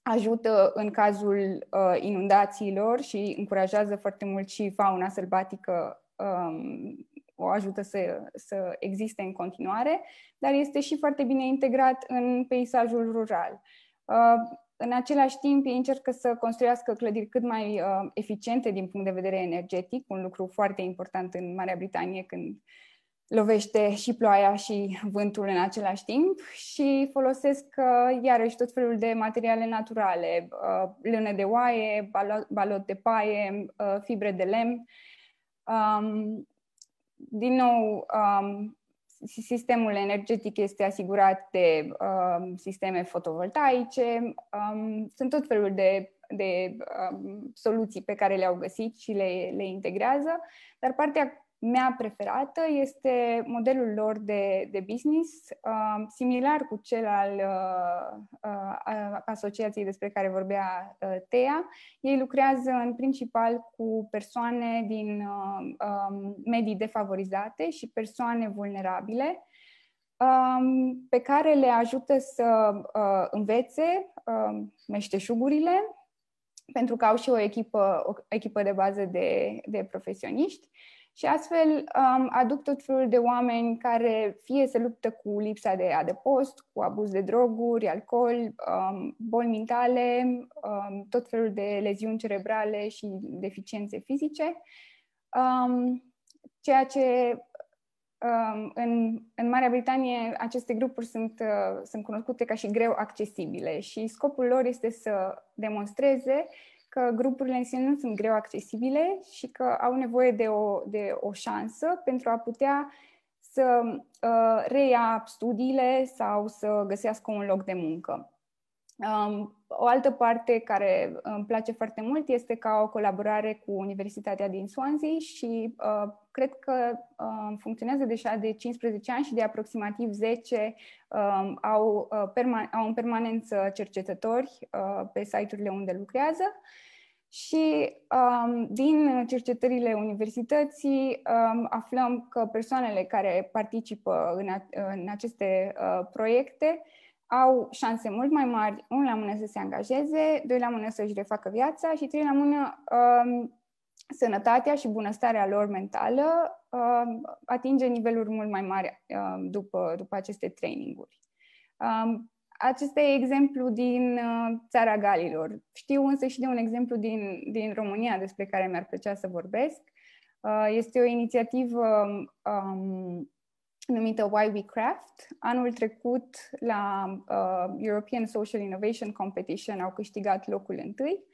ajută în cazul uh, inundațiilor și încurajează foarte mult și fauna sălbatică um, o ajută să, să existe în continuare, dar este și foarte bine integrat în peisajul rural. Uh, în același timp, ei încercă să construiască clădiri cât mai uh, eficiente din punct de vedere energetic, un lucru foarte important în Marea Britanie când uh, lovește și ploaia și vântul în același timp și folosesc uh, iarăși tot felul de materiale naturale, uh, lână de oaie, balot, balot de paie, uh, fibre de lemn. Um, din nou, um, sistemul energetic este asigurat de um, sisteme fotovoltaice. Um, sunt tot felul de, de um, soluții pe care le-au găsit și le, le integrează, dar partea mea preferată este modelul lor de, de business, uh, similar cu cel al uh, uh, asociației despre care vorbea uh, Tea. Ei lucrează în principal cu persoane din uh, um, medii defavorizate și persoane vulnerabile, um, pe care le ajută să uh, învețe uh, meșteșugurile, pentru că au și o echipă, o echipă de bază de, de profesioniști și astfel um, aduc tot felul de oameni care fie se luptă cu lipsa de adăpost, cu abuz de droguri, alcool, um, boli mentale, um, tot felul de leziuni cerebrale și deficiențe fizice, um, ceea ce um, în, în Marea Britanie aceste grupuri sunt, uh, sunt cunoscute ca și greu accesibile și scopul lor este să demonstreze că grupurile în sine nu sunt greu accesibile și că au nevoie de o, de o șansă pentru a putea să uh, reia studiile sau să găsească un loc de muncă. Um, o altă parte care îmi place foarte mult este ca o colaborare cu Universitatea din Swansea și uh, cred că uh, funcționează deja de 15 ani și de aproximativ 10 uh, au, uh, perma- au în permanență cercetători uh, pe site-urile unde lucrează. Și um, din cercetările universității um, aflăm că persoanele care participă în, a, în aceste uh, proiecte au șanse mult mai mari, unul la mână să se angajeze, doi la mână să-și refacă viața și trei la mână um, sănătatea și bunăstarea lor mentală um, atinge niveluri mult mai mari um, după, după aceste traininguri. Um, acesta e exemplu din uh, țara Galilor. Știu însă și de un exemplu din, din România despre care mi-ar plăcea să vorbesc. Uh, este o inițiativă um, numită Why We Craft. Anul trecut, la uh, European Social Innovation Competition, au câștigat locul întâi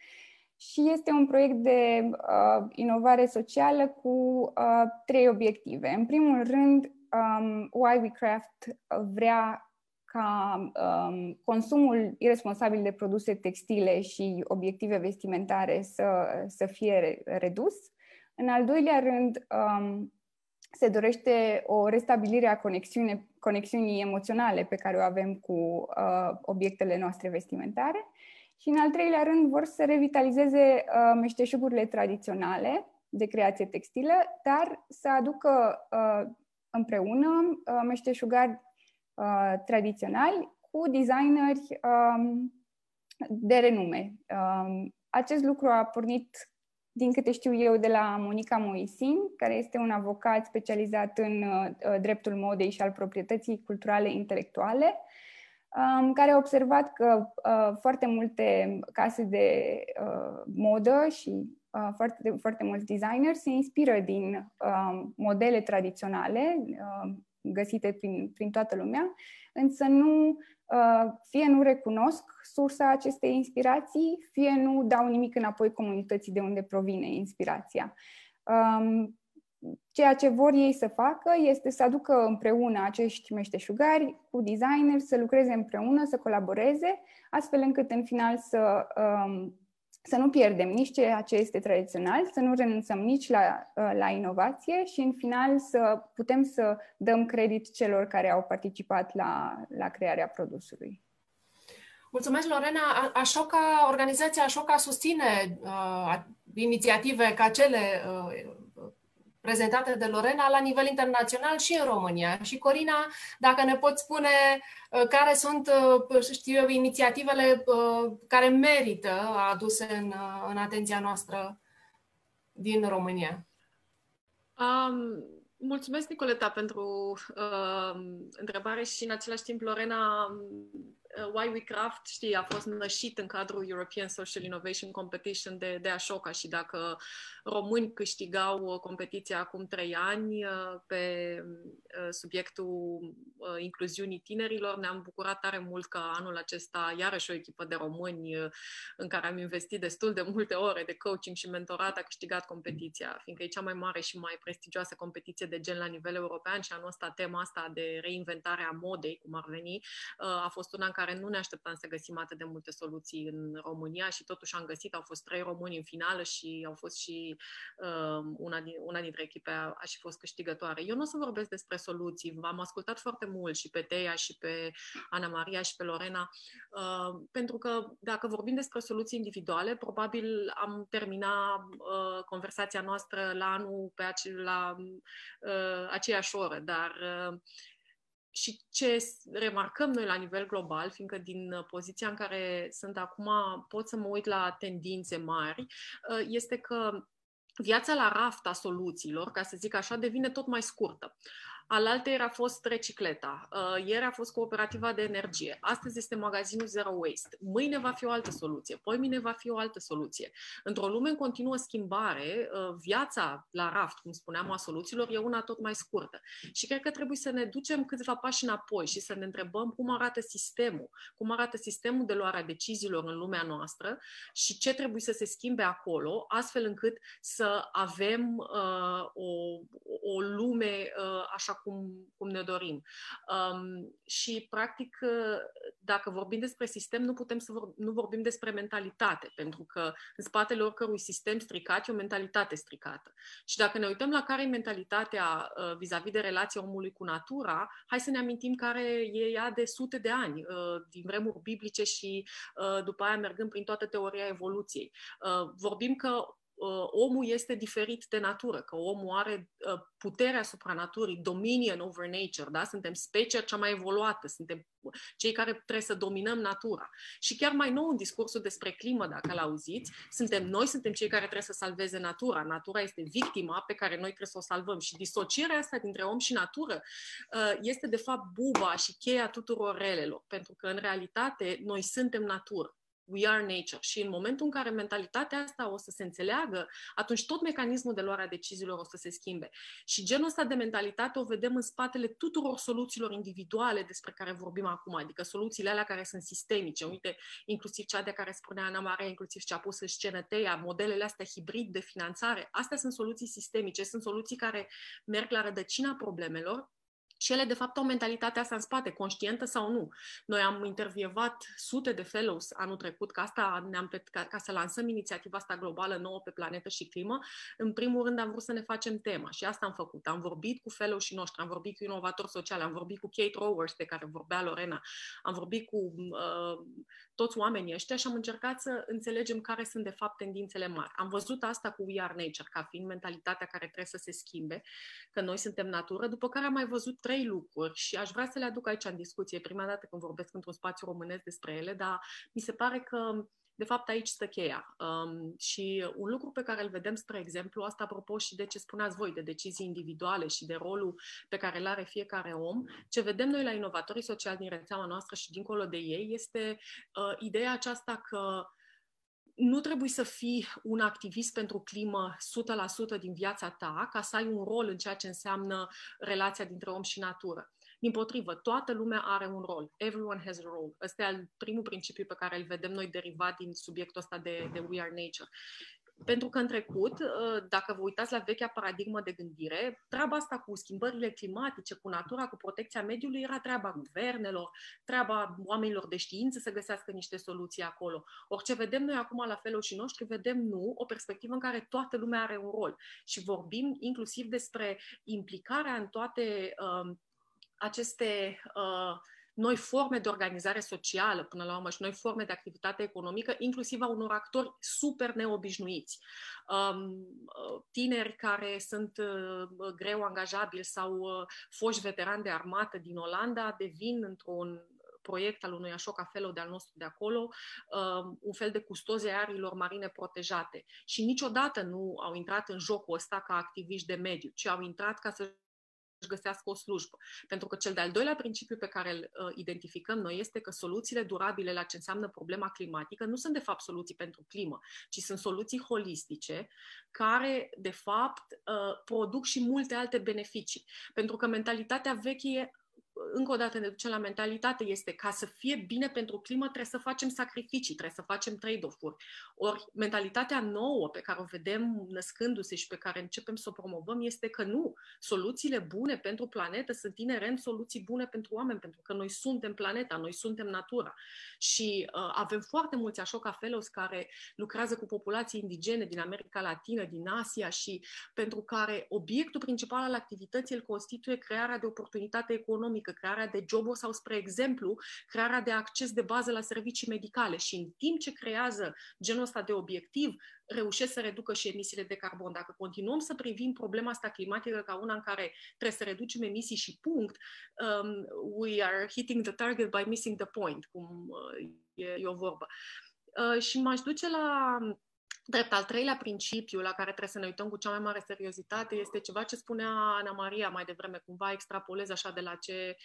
și este un proiect de uh, inovare socială cu uh, trei obiective. În primul rând, um, Why We Craft vrea ca um, consumul irresponsabil de produse textile și obiective vestimentare să, să fie redus. În al doilea rând, um, se dorește o restabilire a conexiune, conexiunii emoționale pe care o avem cu uh, obiectele noastre vestimentare. Și în al treilea rând vor să revitalizeze uh, meșteșugurile tradiționale de creație textilă, dar să aducă uh, împreună uh, meșteșugari uh, tradiționali cu designeri um, de renume. Um, acest lucru a pornit, din câte știu eu, de la Monica Moisin, care este un avocat specializat în uh, dreptul modei și al proprietății culturale intelectuale, um, care a observat că uh, foarte multe case de uh, modă și uh, foarte, foarte mulți designeri se inspiră din uh, modele tradiționale uh, găsite prin, prin toată lumea, însă nu, uh, fie nu recunosc sursa acestei inspirații, fie nu dau nimic înapoi comunității de unde provine inspirația. Um, ceea ce vor ei să facă este să aducă împreună acești meșteșugari cu designer, să lucreze împreună, să colaboreze, astfel încât în final să, um, să nu pierdem nici ceea ce este tradițional, să nu renunțăm nici la, uh, la inovație și în final să putem să dăm credit celor care au participat la, la crearea produsului. Mulțumesc, Lorena. Așoca, organizația Așoca susține uh, inițiative ca cele uh, prezentate de Lorena la nivel internațional și în România. Și Corina, dacă ne poți spune uh, care sunt, uh, știu eu, inițiativele uh, care merită aduse în, în atenția noastră din România. Um, mulțumesc, Nicoleta, pentru uh, întrebare și în același timp, Lorena, Uh, Why We Craft, știi, a fost nășit în cadrul European Social Innovation Competition de, de Ashoka și dacă români câștigau uh, competiția acum trei ani uh, pe subiectul incluziunii tinerilor, ne-am bucurat tare mult că anul acesta iarăși o echipă de români în care am investit destul de multe ore de coaching și mentorat a câștigat competiția, fiindcă e cea mai mare și mai prestigioasă competiție de gen la nivel european și anul ăsta tema asta de reinventare a modei, cum ar veni, a fost una în care care nu ne așteptam să găsim atât de multe soluții în România și totuși am găsit, au fost trei români în finală și au fost și uh, una, din, una dintre echipe a, a și fost câștigătoare. Eu nu o să vorbesc despre soluții, v-am ascultat foarte mult și pe Teia și pe Ana Maria și pe Lorena, uh, pentru că dacă vorbim despre soluții individuale, probabil am terminat uh, conversația noastră la anul pe ace- la uh, aceeași oră, dar uh, și ce remarcăm noi la nivel global, fiindcă din uh, poziția în care sunt acum pot să mă uit la tendințe mari, uh, este că viața la raft a soluțiilor, ca să zic așa, devine tot mai scurtă. Alaltă a fost recicleta, uh, ieri a fost cooperativa de energie, astăzi este magazinul Zero Waste, mâine va fi o altă soluție, poi mine va fi o altă soluție. Într-o lume în continuă schimbare, uh, viața la raft, cum spuneam, a soluțiilor e una tot mai scurtă. Și cred că trebuie să ne ducem câțiva pași înapoi și să ne întrebăm cum arată sistemul, cum arată sistemul de luare a deciziilor în lumea noastră și ce trebuie să se schimbe acolo, astfel încât să avem uh, o, o lume uh, așa cum, cum ne dorim. Um, și, practic, dacă vorbim despre sistem, nu putem să vor, nu vorbim despre mentalitate, pentru că în spatele oricărui sistem stricat e o mentalitate stricată. Și dacă ne uităm la care e mentalitatea uh, vis-a-vis de relația omului cu natura, hai să ne amintim care e ea de sute de ani, uh, din vremuri biblice și uh, după aia mergând prin toată teoria evoluției. Uh, vorbim că uh, omul este diferit de natură, că omul are uh, puterea asupra naturii, dominion over nature, da? Suntem specia cea mai evoluată, suntem cei care trebuie să dominăm natura. Și chiar mai nou în discursul despre climă, dacă l-auziți, suntem noi, suntem cei care trebuie să salveze natura. Natura este victima pe care noi trebuie să o salvăm. Și disocierea asta dintre om și natură uh, este de fapt buba și cheia tuturor relelor, pentru că în realitate noi suntem natură we are nature. Și în momentul în care mentalitatea asta o să se înțeleagă, atunci tot mecanismul de luare a deciziilor o să se schimbe. Și genul ăsta de mentalitate o vedem în spatele tuturor soluțiilor individuale despre care vorbim acum, adică soluțiile alea care sunt sistemice. Uite, inclusiv cea de care spunea Ana Maria, inclusiv ce a pus în scenă Teia, modelele astea hibrid de finanțare, astea sunt soluții sistemice, sunt soluții care merg la rădăcina problemelor și ele, de fapt, au mentalitatea asta în spate, conștientă sau nu. Noi am intervievat sute de fellows anul trecut, ca, asta ne-am, ca, ca să lansăm inițiativa asta globală nouă pe planetă și climă. În primul rând am vrut să ne facem tema și asta am făcut. Am vorbit cu fellows și noștri, am vorbit cu inovatori sociali, am vorbit cu Kate Rowers, de care vorbea Lorena, am vorbit cu uh, toți oamenii ăștia și am încercat să înțelegem care sunt, de fapt, tendințele mari. Am văzut asta cu We Are Nature, ca fiind mentalitatea care trebuie să se schimbe, că noi suntem natură, după care am mai văzut trei lucruri și aș vrea să le aduc aici în discuție. Prima dată când vorbesc într-un spațiu românesc despre ele, dar mi se pare că de fapt, aici stă cheia. Um, și un lucru pe care îl vedem, spre exemplu, asta apropo și de ce spuneați voi, de decizii individuale și de rolul pe care îl are fiecare om, ce vedem noi la inovatorii sociali din rețeaua noastră și dincolo de ei, este uh, ideea aceasta că nu trebuie să fii un activist pentru climă 100% din viața ta ca să ai un rol în ceea ce înseamnă relația dintre om și natură. Din potrivă, toată lumea are un rol. Everyone has a role. Ăsta e primul principiu pe care îl vedem noi derivat din subiectul ăsta de, de We Are Nature. Pentru că în trecut, uh, dacă vă uitați la vechea paradigmă de gândire, treaba asta cu schimbările climatice, cu natura, cu protecția mediului, era treaba guvernelor, treaba oamenilor de știință să găsească niște soluții acolo. Orice vedem noi acum la felul și noștri, vedem nu o perspectivă în care toată lumea are un rol. Și vorbim inclusiv despre implicarea în toate uh, aceste uh, noi forme de organizare socială, până la urmă, și noi forme de activitate economică, inclusiv a unor actori super neobișnuiți. Um, uh, tineri care sunt uh, greu angajabili sau uh, foști veterani de armată din Olanda devin într-un proiect al unui așa fellow de-al nostru de acolo, um, un fel de custoze arilor marine protejate. Și niciodată nu au intrat în jocul ăsta ca activiști de mediu, ci au intrat ca să găsească o slujbă. Pentru că cel de-al doilea principiu pe care îl uh, identificăm noi este că soluțiile durabile la ce înseamnă problema climatică nu sunt de fapt soluții pentru climă, ci sunt soluții holistice care de fapt uh, produc și multe alte beneficii. Pentru că mentalitatea veche încă o dată ne ducem la mentalitate, este ca să fie bine pentru climă trebuie să facem sacrificii, trebuie să facem trade-off-uri. Ori mentalitatea nouă pe care o vedem născându-se și pe care începem să o promovăm este că nu, soluțiile bune pentru planetă sunt inerent soluții bune pentru oameni, pentru că noi suntem planeta, noi suntem natura. Și uh, avem foarte mulți așa ca fellows care lucrează cu populații indigene din America Latină, din Asia și pentru care obiectul principal al activității îl constituie crearea de oportunitate economică economică, crearea de joburi sau, spre exemplu, crearea de acces de bază la servicii medicale. Și în timp ce creează genul ăsta de obiectiv, reușesc să reducă și emisiile de carbon. Dacă continuăm să privim problema asta climatică ca una în care trebuie să reducem emisii și punct, um, we are hitting the target by missing the point, cum uh, e, e o vorbă. Uh, și m-aș duce la Drept al treilea principiu la care trebuie să ne uităm cu cea mai mare seriozitate este ceva ce spunea Ana Maria mai devreme, cumva extrapolez așa de la ce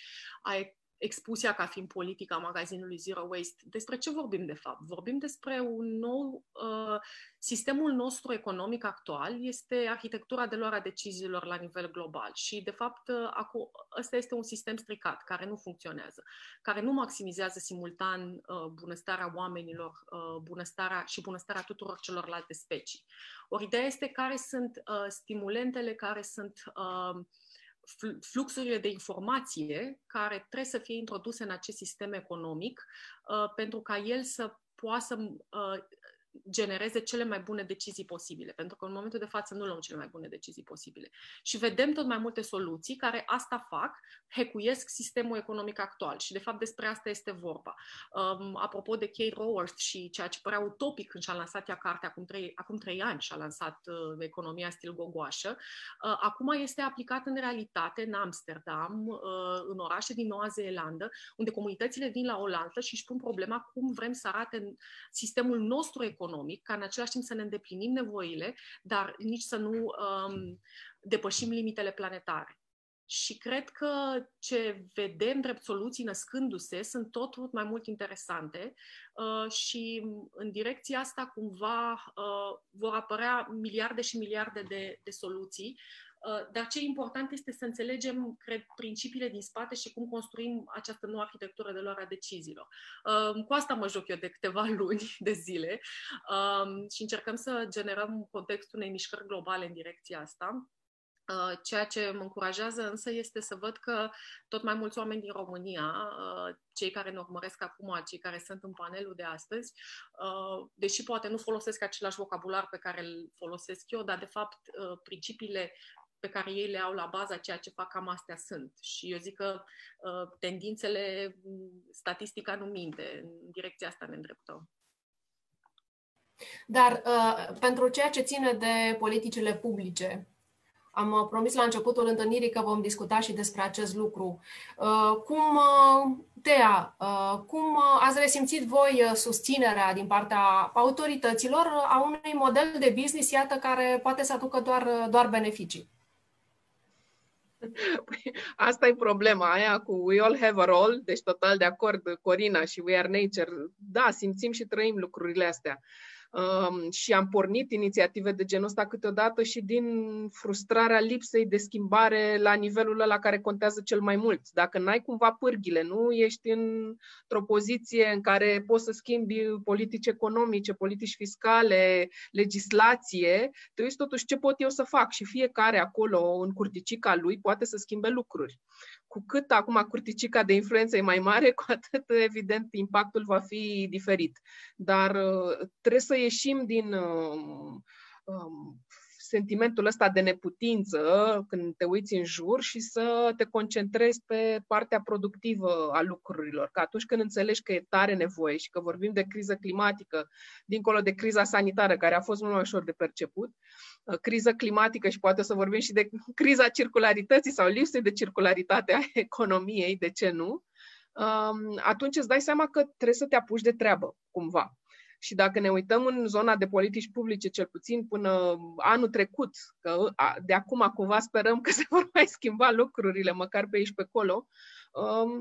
a expus ea ca fiind politica magazinului Zero Waste. Despre ce vorbim de fapt? Vorbim despre un nou... Uh, sistemul nostru economic actual este arhitectura de luarea deciziilor la nivel global și, de fapt, uh, acum, ăsta este un sistem stricat, care nu funcționează, care nu maximizează simultan uh, bunăstarea oamenilor uh, bunăstarea și bunăstarea tuturor celorlalte specii. Ori ideea este care sunt uh, stimulentele, care sunt... Uh, fluxurile de informație care trebuie să fie introduse în acest sistem economic uh, pentru ca el să poată să uh, genereze cele mai bune decizii posibile, pentru că în momentul de față nu luăm cele mai bune decizii posibile. Și vedem tot mai multe soluții care asta fac, hecuiesc sistemul economic actual și de fapt despre asta este vorba. Um, apropo de Kate Raworth și ceea ce părea utopic când și-a lansat ea cartea acum trei, acum trei ani și-a lansat uh, economia stil gogoașă, uh, acum este aplicat în realitate în Amsterdam, uh, în orașe din Noua Zeelandă, unde comunitățile vin la Olanda și își pun problema cum vrem să arate sistemul nostru economic economic, ca în același timp să ne îndeplinim nevoile, dar nici să nu um, depășim limitele planetare. Și cred că ce vedem drept soluții născându-se sunt tot, tot mai mult interesante uh, și în direcția asta cumva uh, vor apărea miliarde și miliarde de, de soluții Uh, dar ce important este să înțelegem, cred, principiile din spate și cum construim această nouă arhitectură de luare a deciziilor. Uh, cu asta mă joc eu de câteva luni de zile um, și încercăm să generăm contextul unei mișcări globale în direcția asta. Uh, ceea ce mă încurajează însă este să văd că tot mai mulți oameni din România, cei care ne urmăresc acum, cei care sunt în panelul de astăzi, deși poate nu folosesc același vocabular pe care îl folosesc eu, dar de fapt principiile pe care ei le au la baza ceea ce fac, cam astea sunt. Și eu zic că uh, tendințele, statistica nu minte, în direcția asta ne îndreptăm. Dar uh, pentru ceea ce ține de politicile publice, am uh, promis la începutul întâlnirii că vom discuta și despre acest lucru. Uh, cum, uh, Tea, cum ați resimțit voi susținerea din partea autorităților a unui model de business, iată, care poate să aducă doar, doar beneficii? Păi, asta e problema aia cu We All Have a Role, deci total de acord, Corina și We Are Nature. Da, simțim și trăim lucrurile astea. Um, și am pornit inițiative de genul ăsta câteodată și din frustrarea lipsei de schimbare la nivelul la care contează cel mai mult. Dacă n-ai cumva pârghile, nu ești într-o poziție în care poți să schimbi politici economice, politici fiscale, legislație, te uiți totuși ce pot eu să fac și fiecare acolo în curticica lui poate să schimbe lucruri cu cât acum curticica de influență e mai mare, cu atât, evident, impactul va fi diferit. Dar uh, trebuie să ieșim din um, um, sentimentul ăsta de neputință când te uiți în jur și să te concentrezi pe partea productivă a lucrurilor. Că atunci când înțelegi că e tare nevoie și că vorbim de criză climatică, dincolo de criza sanitară, care a fost mult mai ușor de perceput, uh, criză climatică și poate să vorbim și de criza circularității sau lipsei de circularitate a economiei, de ce nu? Um, atunci îți dai seama că trebuie să te apuci de treabă, cumva. Și dacă ne uităm în zona de politici publice, cel puțin până anul trecut, că de acum cumva sperăm că se vor mai schimba lucrurile, măcar pe aici pe acolo, um,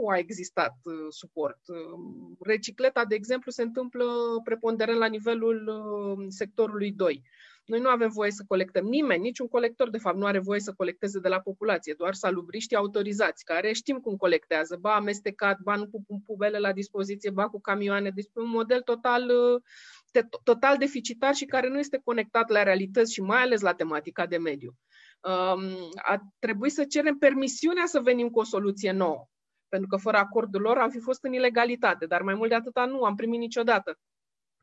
nu a existat uh, suport. Um, recicleta, de exemplu, se întâmplă preponderent la nivelul uh, sectorului 2. Noi nu avem voie să colectăm. Nimeni, niciun colector, de fapt, nu are voie să colecteze de la populație, doar salubriștii autorizați, care știm cum colectează, ba amestecat, ba nu cu pubele la dispoziție, ba cu camioane, deci un model total, total deficitar și care nu este conectat la realități și mai ales la tematica de mediu. Um, a trebuit să cerem permisiunea să venim cu o soluție nouă. Pentru că fără acordul lor am fi fost în ilegalitate, dar mai mult de atâta nu am primit niciodată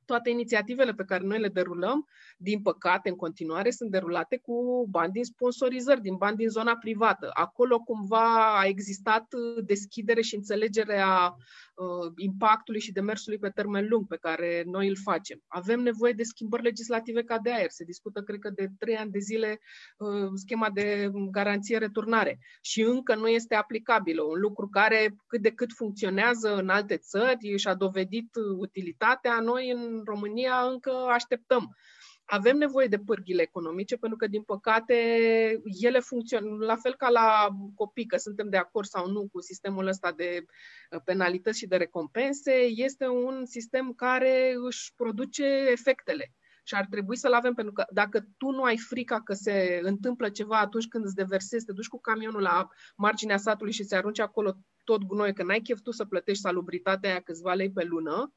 toate inițiativele pe care noi le derulăm, din păcate, în continuare, sunt derulate cu bani din sponsorizări, din bani din zona privată. Acolo cumva a existat deschidere și înțelegere a uh, impactului și demersului pe termen lung pe care noi îl facem. Avem nevoie de schimbări legislative ca de aer. Se discută, cred că, de trei ani de zile uh, schema de garanție returnare și încă nu este aplicabilă. Un lucru care cât de cât funcționează în alte țări și a dovedit utilitatea, noi în România încă așteptăm avem nevoie de pârghile economice, pentru că, din păcate, ele funcționează la fel ca la copii, că suntem de acord sau nu cu sistemul ăsta de uh, penalități și de recompense, este un sistem care își produce efectele. Și ar trebui să-l avem, pentru că dacă tu nu ai frica că se întâmplă ceva atunci când îți deversezi, te duci cu camionul la marginea satului și se arunci acolo tot gunoi, că n-ai chef tu să plătești salubritatea aia câțiva lei pe lună,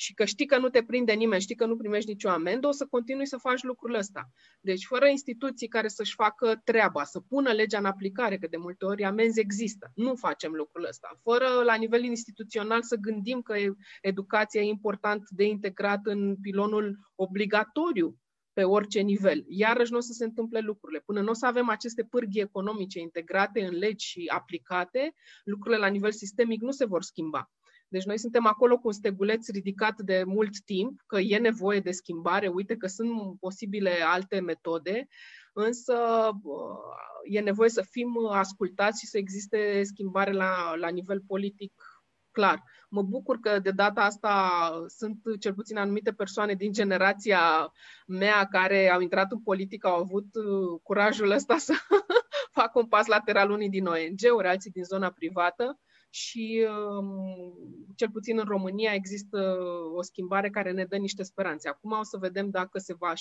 și că știi că nu te prinde nimeni, știi că nu primești nicio amendă, o să continui să faci lucrul ăsta. Deci, fără instituții care să-și facă treaba, să pună legea în aplicare, că de multe ori amenzi există, nu facem lucrul ăsta. Fără, la nivel instituțional, să gândim că educația e important de integrat în pilonul obligatoriu pe orice nivel. Iarăși nu o să se întâmple lucrurile. Până nu o să avem aceste pârghii economice integrate în legi și aplicate, lucrurile la nivel sistemic nu se vor schimba. Deci noi suntem acolo cu un steguleț ridicat de mult timp, că e nevoie de schimbare, uite că sunt posibile alte metode, însă e nevoie să fim ascultați și să existe schimbare la, la nivel politic clar. Mă bucur că de data asta sunt cel puțin anumite persoane din generația mea care au intrat în politică, au avut curajul ăsta să facă un pas lateral unii din ONG-uri, alții din zona privată și um, cel puțin în România există o schimbare care ne dă niște speranțe. Acum o să vedem dacă se va,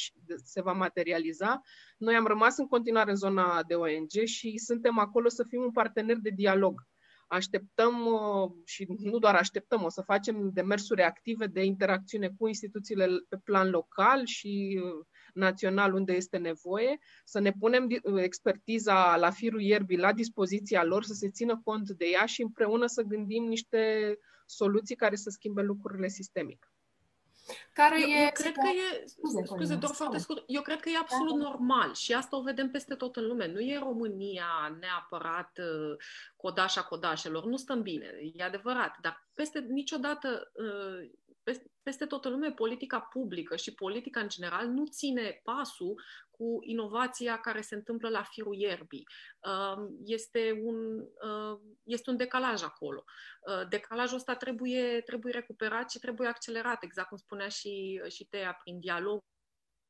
se va materializa. Noi am rămas în continuare în zona de ONG și suntem acolo să fim un partener de dialog. Așteptăm uh, și nu doar așteptăm, o să facem demersuri active de interacțiune cu instituțiile pe plan local și uh, național unde este nevoie, să ne punem expertiza la firul ierbii la dispoziția lor, să se țină cont de ea și împreună să gândim niște soluții care să schimbe lucrurile sistemic. Care eu, e, eu cred că e, scuze, scuze doar foarte scurt, eu cred că e absolut da. normal și asta o vedem peste tot în lume. Nu e România neapărat uh, codașa codașelor, nu stăm bine, e adevărat, dar peste niciodată uh, peste tot în lume, politica publică și politica în general nu ține pasul cu inovația care se întâmplă la firul ierbii. Um, este un, uh, este un decalaj acolo. Uh, decalajul ăsta trebuie, trebuie recuperat și trebuie accelerat, exact cum spunea și, și Tea, prin dialog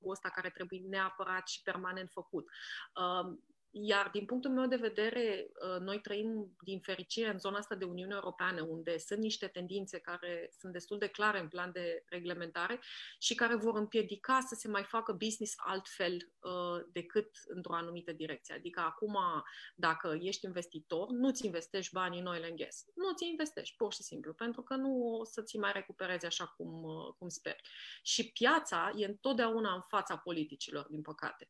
ăsta care trebuie neapărat și permanent făcut. Um, Iar din punctul meu de vedere, uh, noi trăim din fericire în zona asta de Uniune Europeană, unde sunt niște tendințe care sunt destul de clare în plan de reglementare și care vor împiedica să se mai facă business altfel uh, decât într-o anumită direcție. Adică acum, dacă ești investitor, nu-ți investești banii în oil and gas. Nu ți investești, pur și simplu, pentru că nu o să ți mai recuperezi așa cum, uh, cum speri. Și piața e întotdeauna în fața politicilor, din păcate.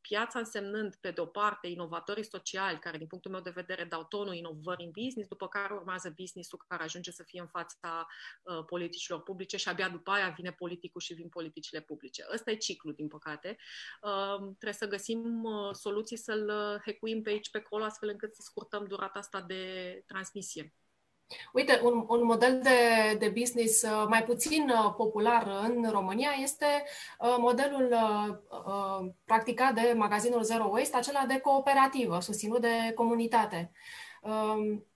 Piața însemnând pe de o parte, inovatorii sociali, care, din punctul meu de vedere, dau tonul inovării în business, după care urmează business-ul care ajunge să fie în fața uh, politicilor publice și abia după aia vine politicul și vin politicile publice. Ăsta e ciclu, din păcate. Uh, trebuie să găsim uh, soluții să-l uh, hecuim pe aici, pe acolo, astfel încât să scurtăm durata asta de transmisie. Uite, un, un model de, de business uh, mai puțin uh, popular în România este uh, modelul practicat de magazinul Zero Waste, acela de cooperativă, susținut de comunitate. Um,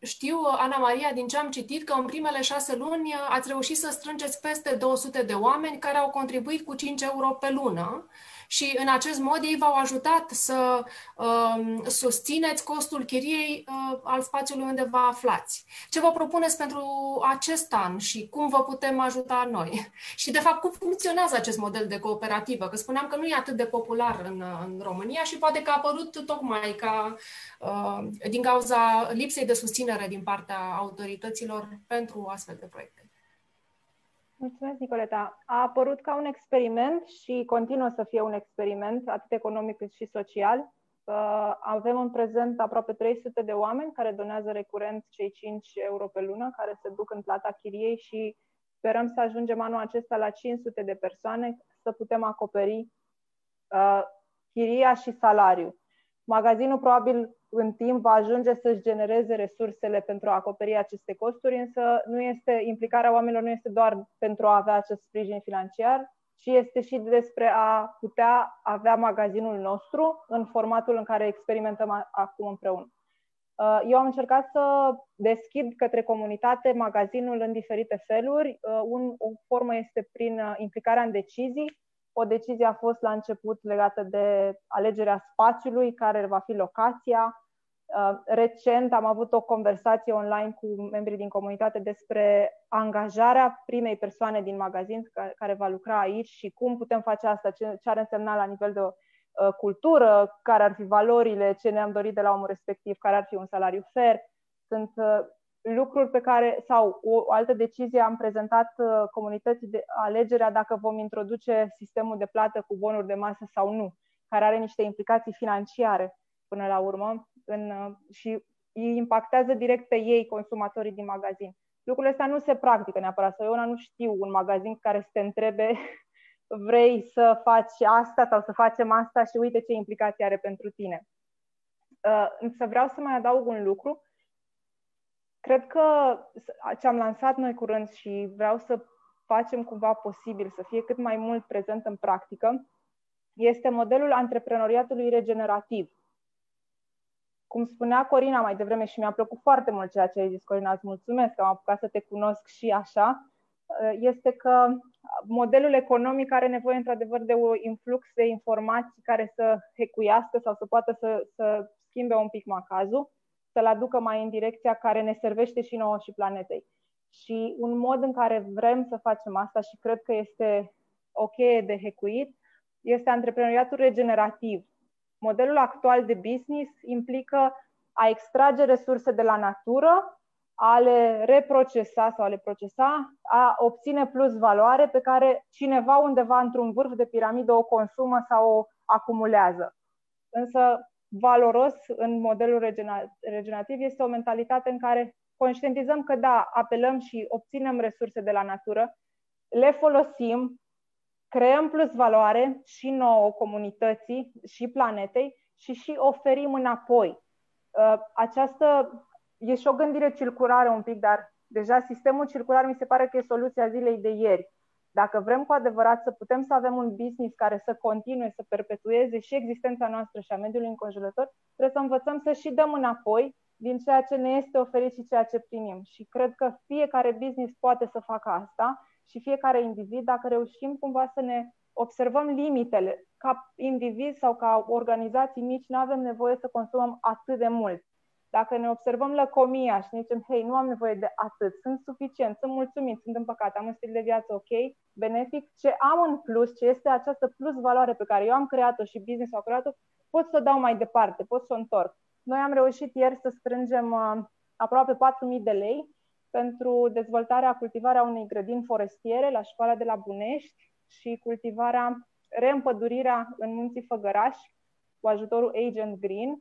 știu, Ana Maria, din ce am citit, că în primele șase luni ați reușit să strângeți peste 200 de oameni care au contribuit cu 5 euro pe lună și în acest mod ei v-au ajutat să uh, susțineți costul chiriei uh, al spațiului unde vă aflați. Ce vă propuneți pentru acest an și cum vă putem ajuta noi? Și, de fapt, cum funcționează acest model de cooperativă? Că spuneam că nu e atât de popular în, în România și poate că a apărut tocmai ca, uh, din cauza lipsei de susținere din partea autorităților pentru astfel de proiecte. Mulțumesc, Nicoleta. A apărut ca un experiment și continuă să fie un experiment, atât economic cât și social. Avem în prezent aproape 300 de oameni care donează recurent cei 5 euro pe lună, care se duc în plata chiriei și sperăm să ajungem anul acesta la 500 de persoane să putem acoperi uh, chiria și salariul. Magazinul probabil în timp va ajunge să-și genereze resursele pentru a acoperi aceste costuri, însă nu este, implicarea oamenilor nu este doar pentru a avea acest sprijin financiar, ci este și despre a putea avea magazinul nostru în formatul în care experimentăm acum împreună. Uh, eu am încercat să deschid către comunitate magazinul în diferite feluri. Uh, un, o formă este prin uh, implicarea în decizii, o decizie a fost la început legată de alegerea spațiului, care va fi locația. Uh, recent am avut o conversație online cu membrii din comunitate despre angajarea primei persoane din magazin care va lucra aici și cum putem face asta, ce ar însemna la nivel de uh, cultură, care ar fi valorile, ce ne-am dorit de la omul respectiv, care ar fi un salariu fair. Sunt uh, lucruri pe care, sau o altă decizie, am prezentat uh, comunității de alegerea dacă vom introduce sistemul de plată cu bonuri de masă sau nu, care are niște implicații financiare până la urmă în, uh, și îi impactează direct pe ei, consumatorii din magazin. Lucrurile astea nu se practică neapărat. Sau eu nu știu un magazin care să te întrebe vrei să faci asta sau să facem asta și uite ce implicații are pentru tine. Uh, însă vreau să mai adaug un lucru Cred că ce am lansat noi curând și vreau să facem cumva posibil să fie cât mai mult prezent în practică, este modelul antreprenoriatului regenerativ. Cum spunea Corina mai devreme și mi-a plăcut foarte mult ceea ce ai zis, Corina, îți mulțumesc că am apucat să te cunosc și așa, este că modelul economic are nevoie într-adevăr de un influx de informații care să hecuiască sau să poată să, să schimbe un pic macazul să-l aducă mai în direcția care ne servește și nouă și planetei. Și un mod în care vrem să facem asta și cred că este o cheie de hecuit este antreprenoriatul regenerativ. Modelul actual de business implică a extrage resurse de la natură, a le reprocesa sau a le procesa, a obține plus valoare pe care cineva undeva într-un vârf de piramidă o consumă sau o acumulează. Însă valoros în modelul regenerativ este o mentalitate în care conștientizăm că da, apelăm și obținem resurse de la natură, le folosim, creăm plus valoare și nouă comunității și planetei și și oferim înapoi. Uh, această e și o gândire circulară un pic, dar deja sistemul circular mi se pare că e soluția zilei de ieri. Dacă vrem cu adevărat să putem să avem un business care să continue, să perpetueze și existența noastră și a mediului înconjurător, trebuie să învățăm să și dăm înapoi din ceea ce ne este oferit și ceea ce primim. Și cred că fiecare business poate să facă asta și fiecare individ, dacă reușim cumva să ne observăm limitele ca indivizi sau ca organizații mici nu avem nevoie să consumăm atât de mult. Dacă ne observăm lăcomia și ne zicem, hei, nu am nevoie de atât, sunt suficient, sunt mulțumit, sunt împăcat, am un stil de viață ok, benefic, ce am în plus, ce este această plus valoare pe care eu am creat-o și business-ul a creat-o, pot să o dau mai departe, pot să o întorc. Noi am reușit ieri să strângem uh, aproape 4.000 de lei pentru dezvoltarea, cultivarea unei grădini forestiere la școala de la Bunești și cultivarea, reîmpădurirea în munții Făgăraș cu ajutorul Agent Green.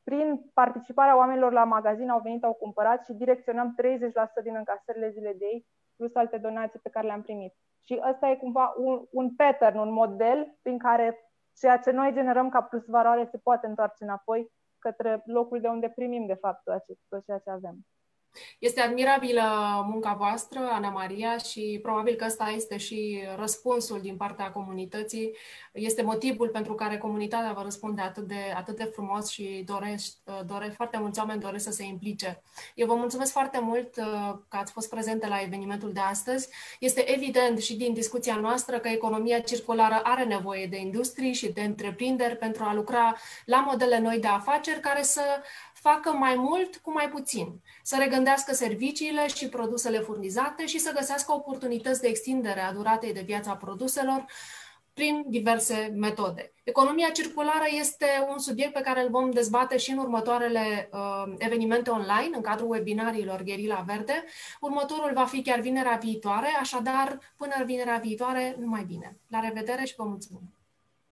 Uh, prin participarea oamenilor la magazin au venit, au cumpărat și direcționăm 30% din încasările zilei de ei, plus alte donații pe care le-am primit. Și ăsta e cumva un, un pattern, un model prin care ceea ce noi generăm ca plus valoare se poate întoarce înapoi către locul de unde primim, de fapt, tot ceea ce avem. Este admirabilă munca voastră, Ana Maria, și probabil că ăsta este și răspunsul din partea comunității. Este motivul pentru care comunitatea vă răspunde atât de, atât de frumos și dorești, dore, foarte mulți oameni doresc să se implice. Eu vă mulțumesc foarte mult uh, că ați fost prezente la evenimentul de astăzi. Este evident și din discuția noastră că economia circulară are nevoie de industrii și de întreprinderi pentru a lucra la modele noi de afaceri care să facă mai mult cu mai puțin, să regândească serviciile și produsele furnizate și să găsească oportunități de extindere a duratei de viață a produselor prin diverse metode. Economia circulară este un subiect pe care îl vom dezbate și în următoarele uh, evenimente online, în cadrul webinariilor Gherila Verde. Următorul va fi chiar vinerea viitoare, așadar, până vinerea viitoare, numai bine. La revedere și vă mulțumim!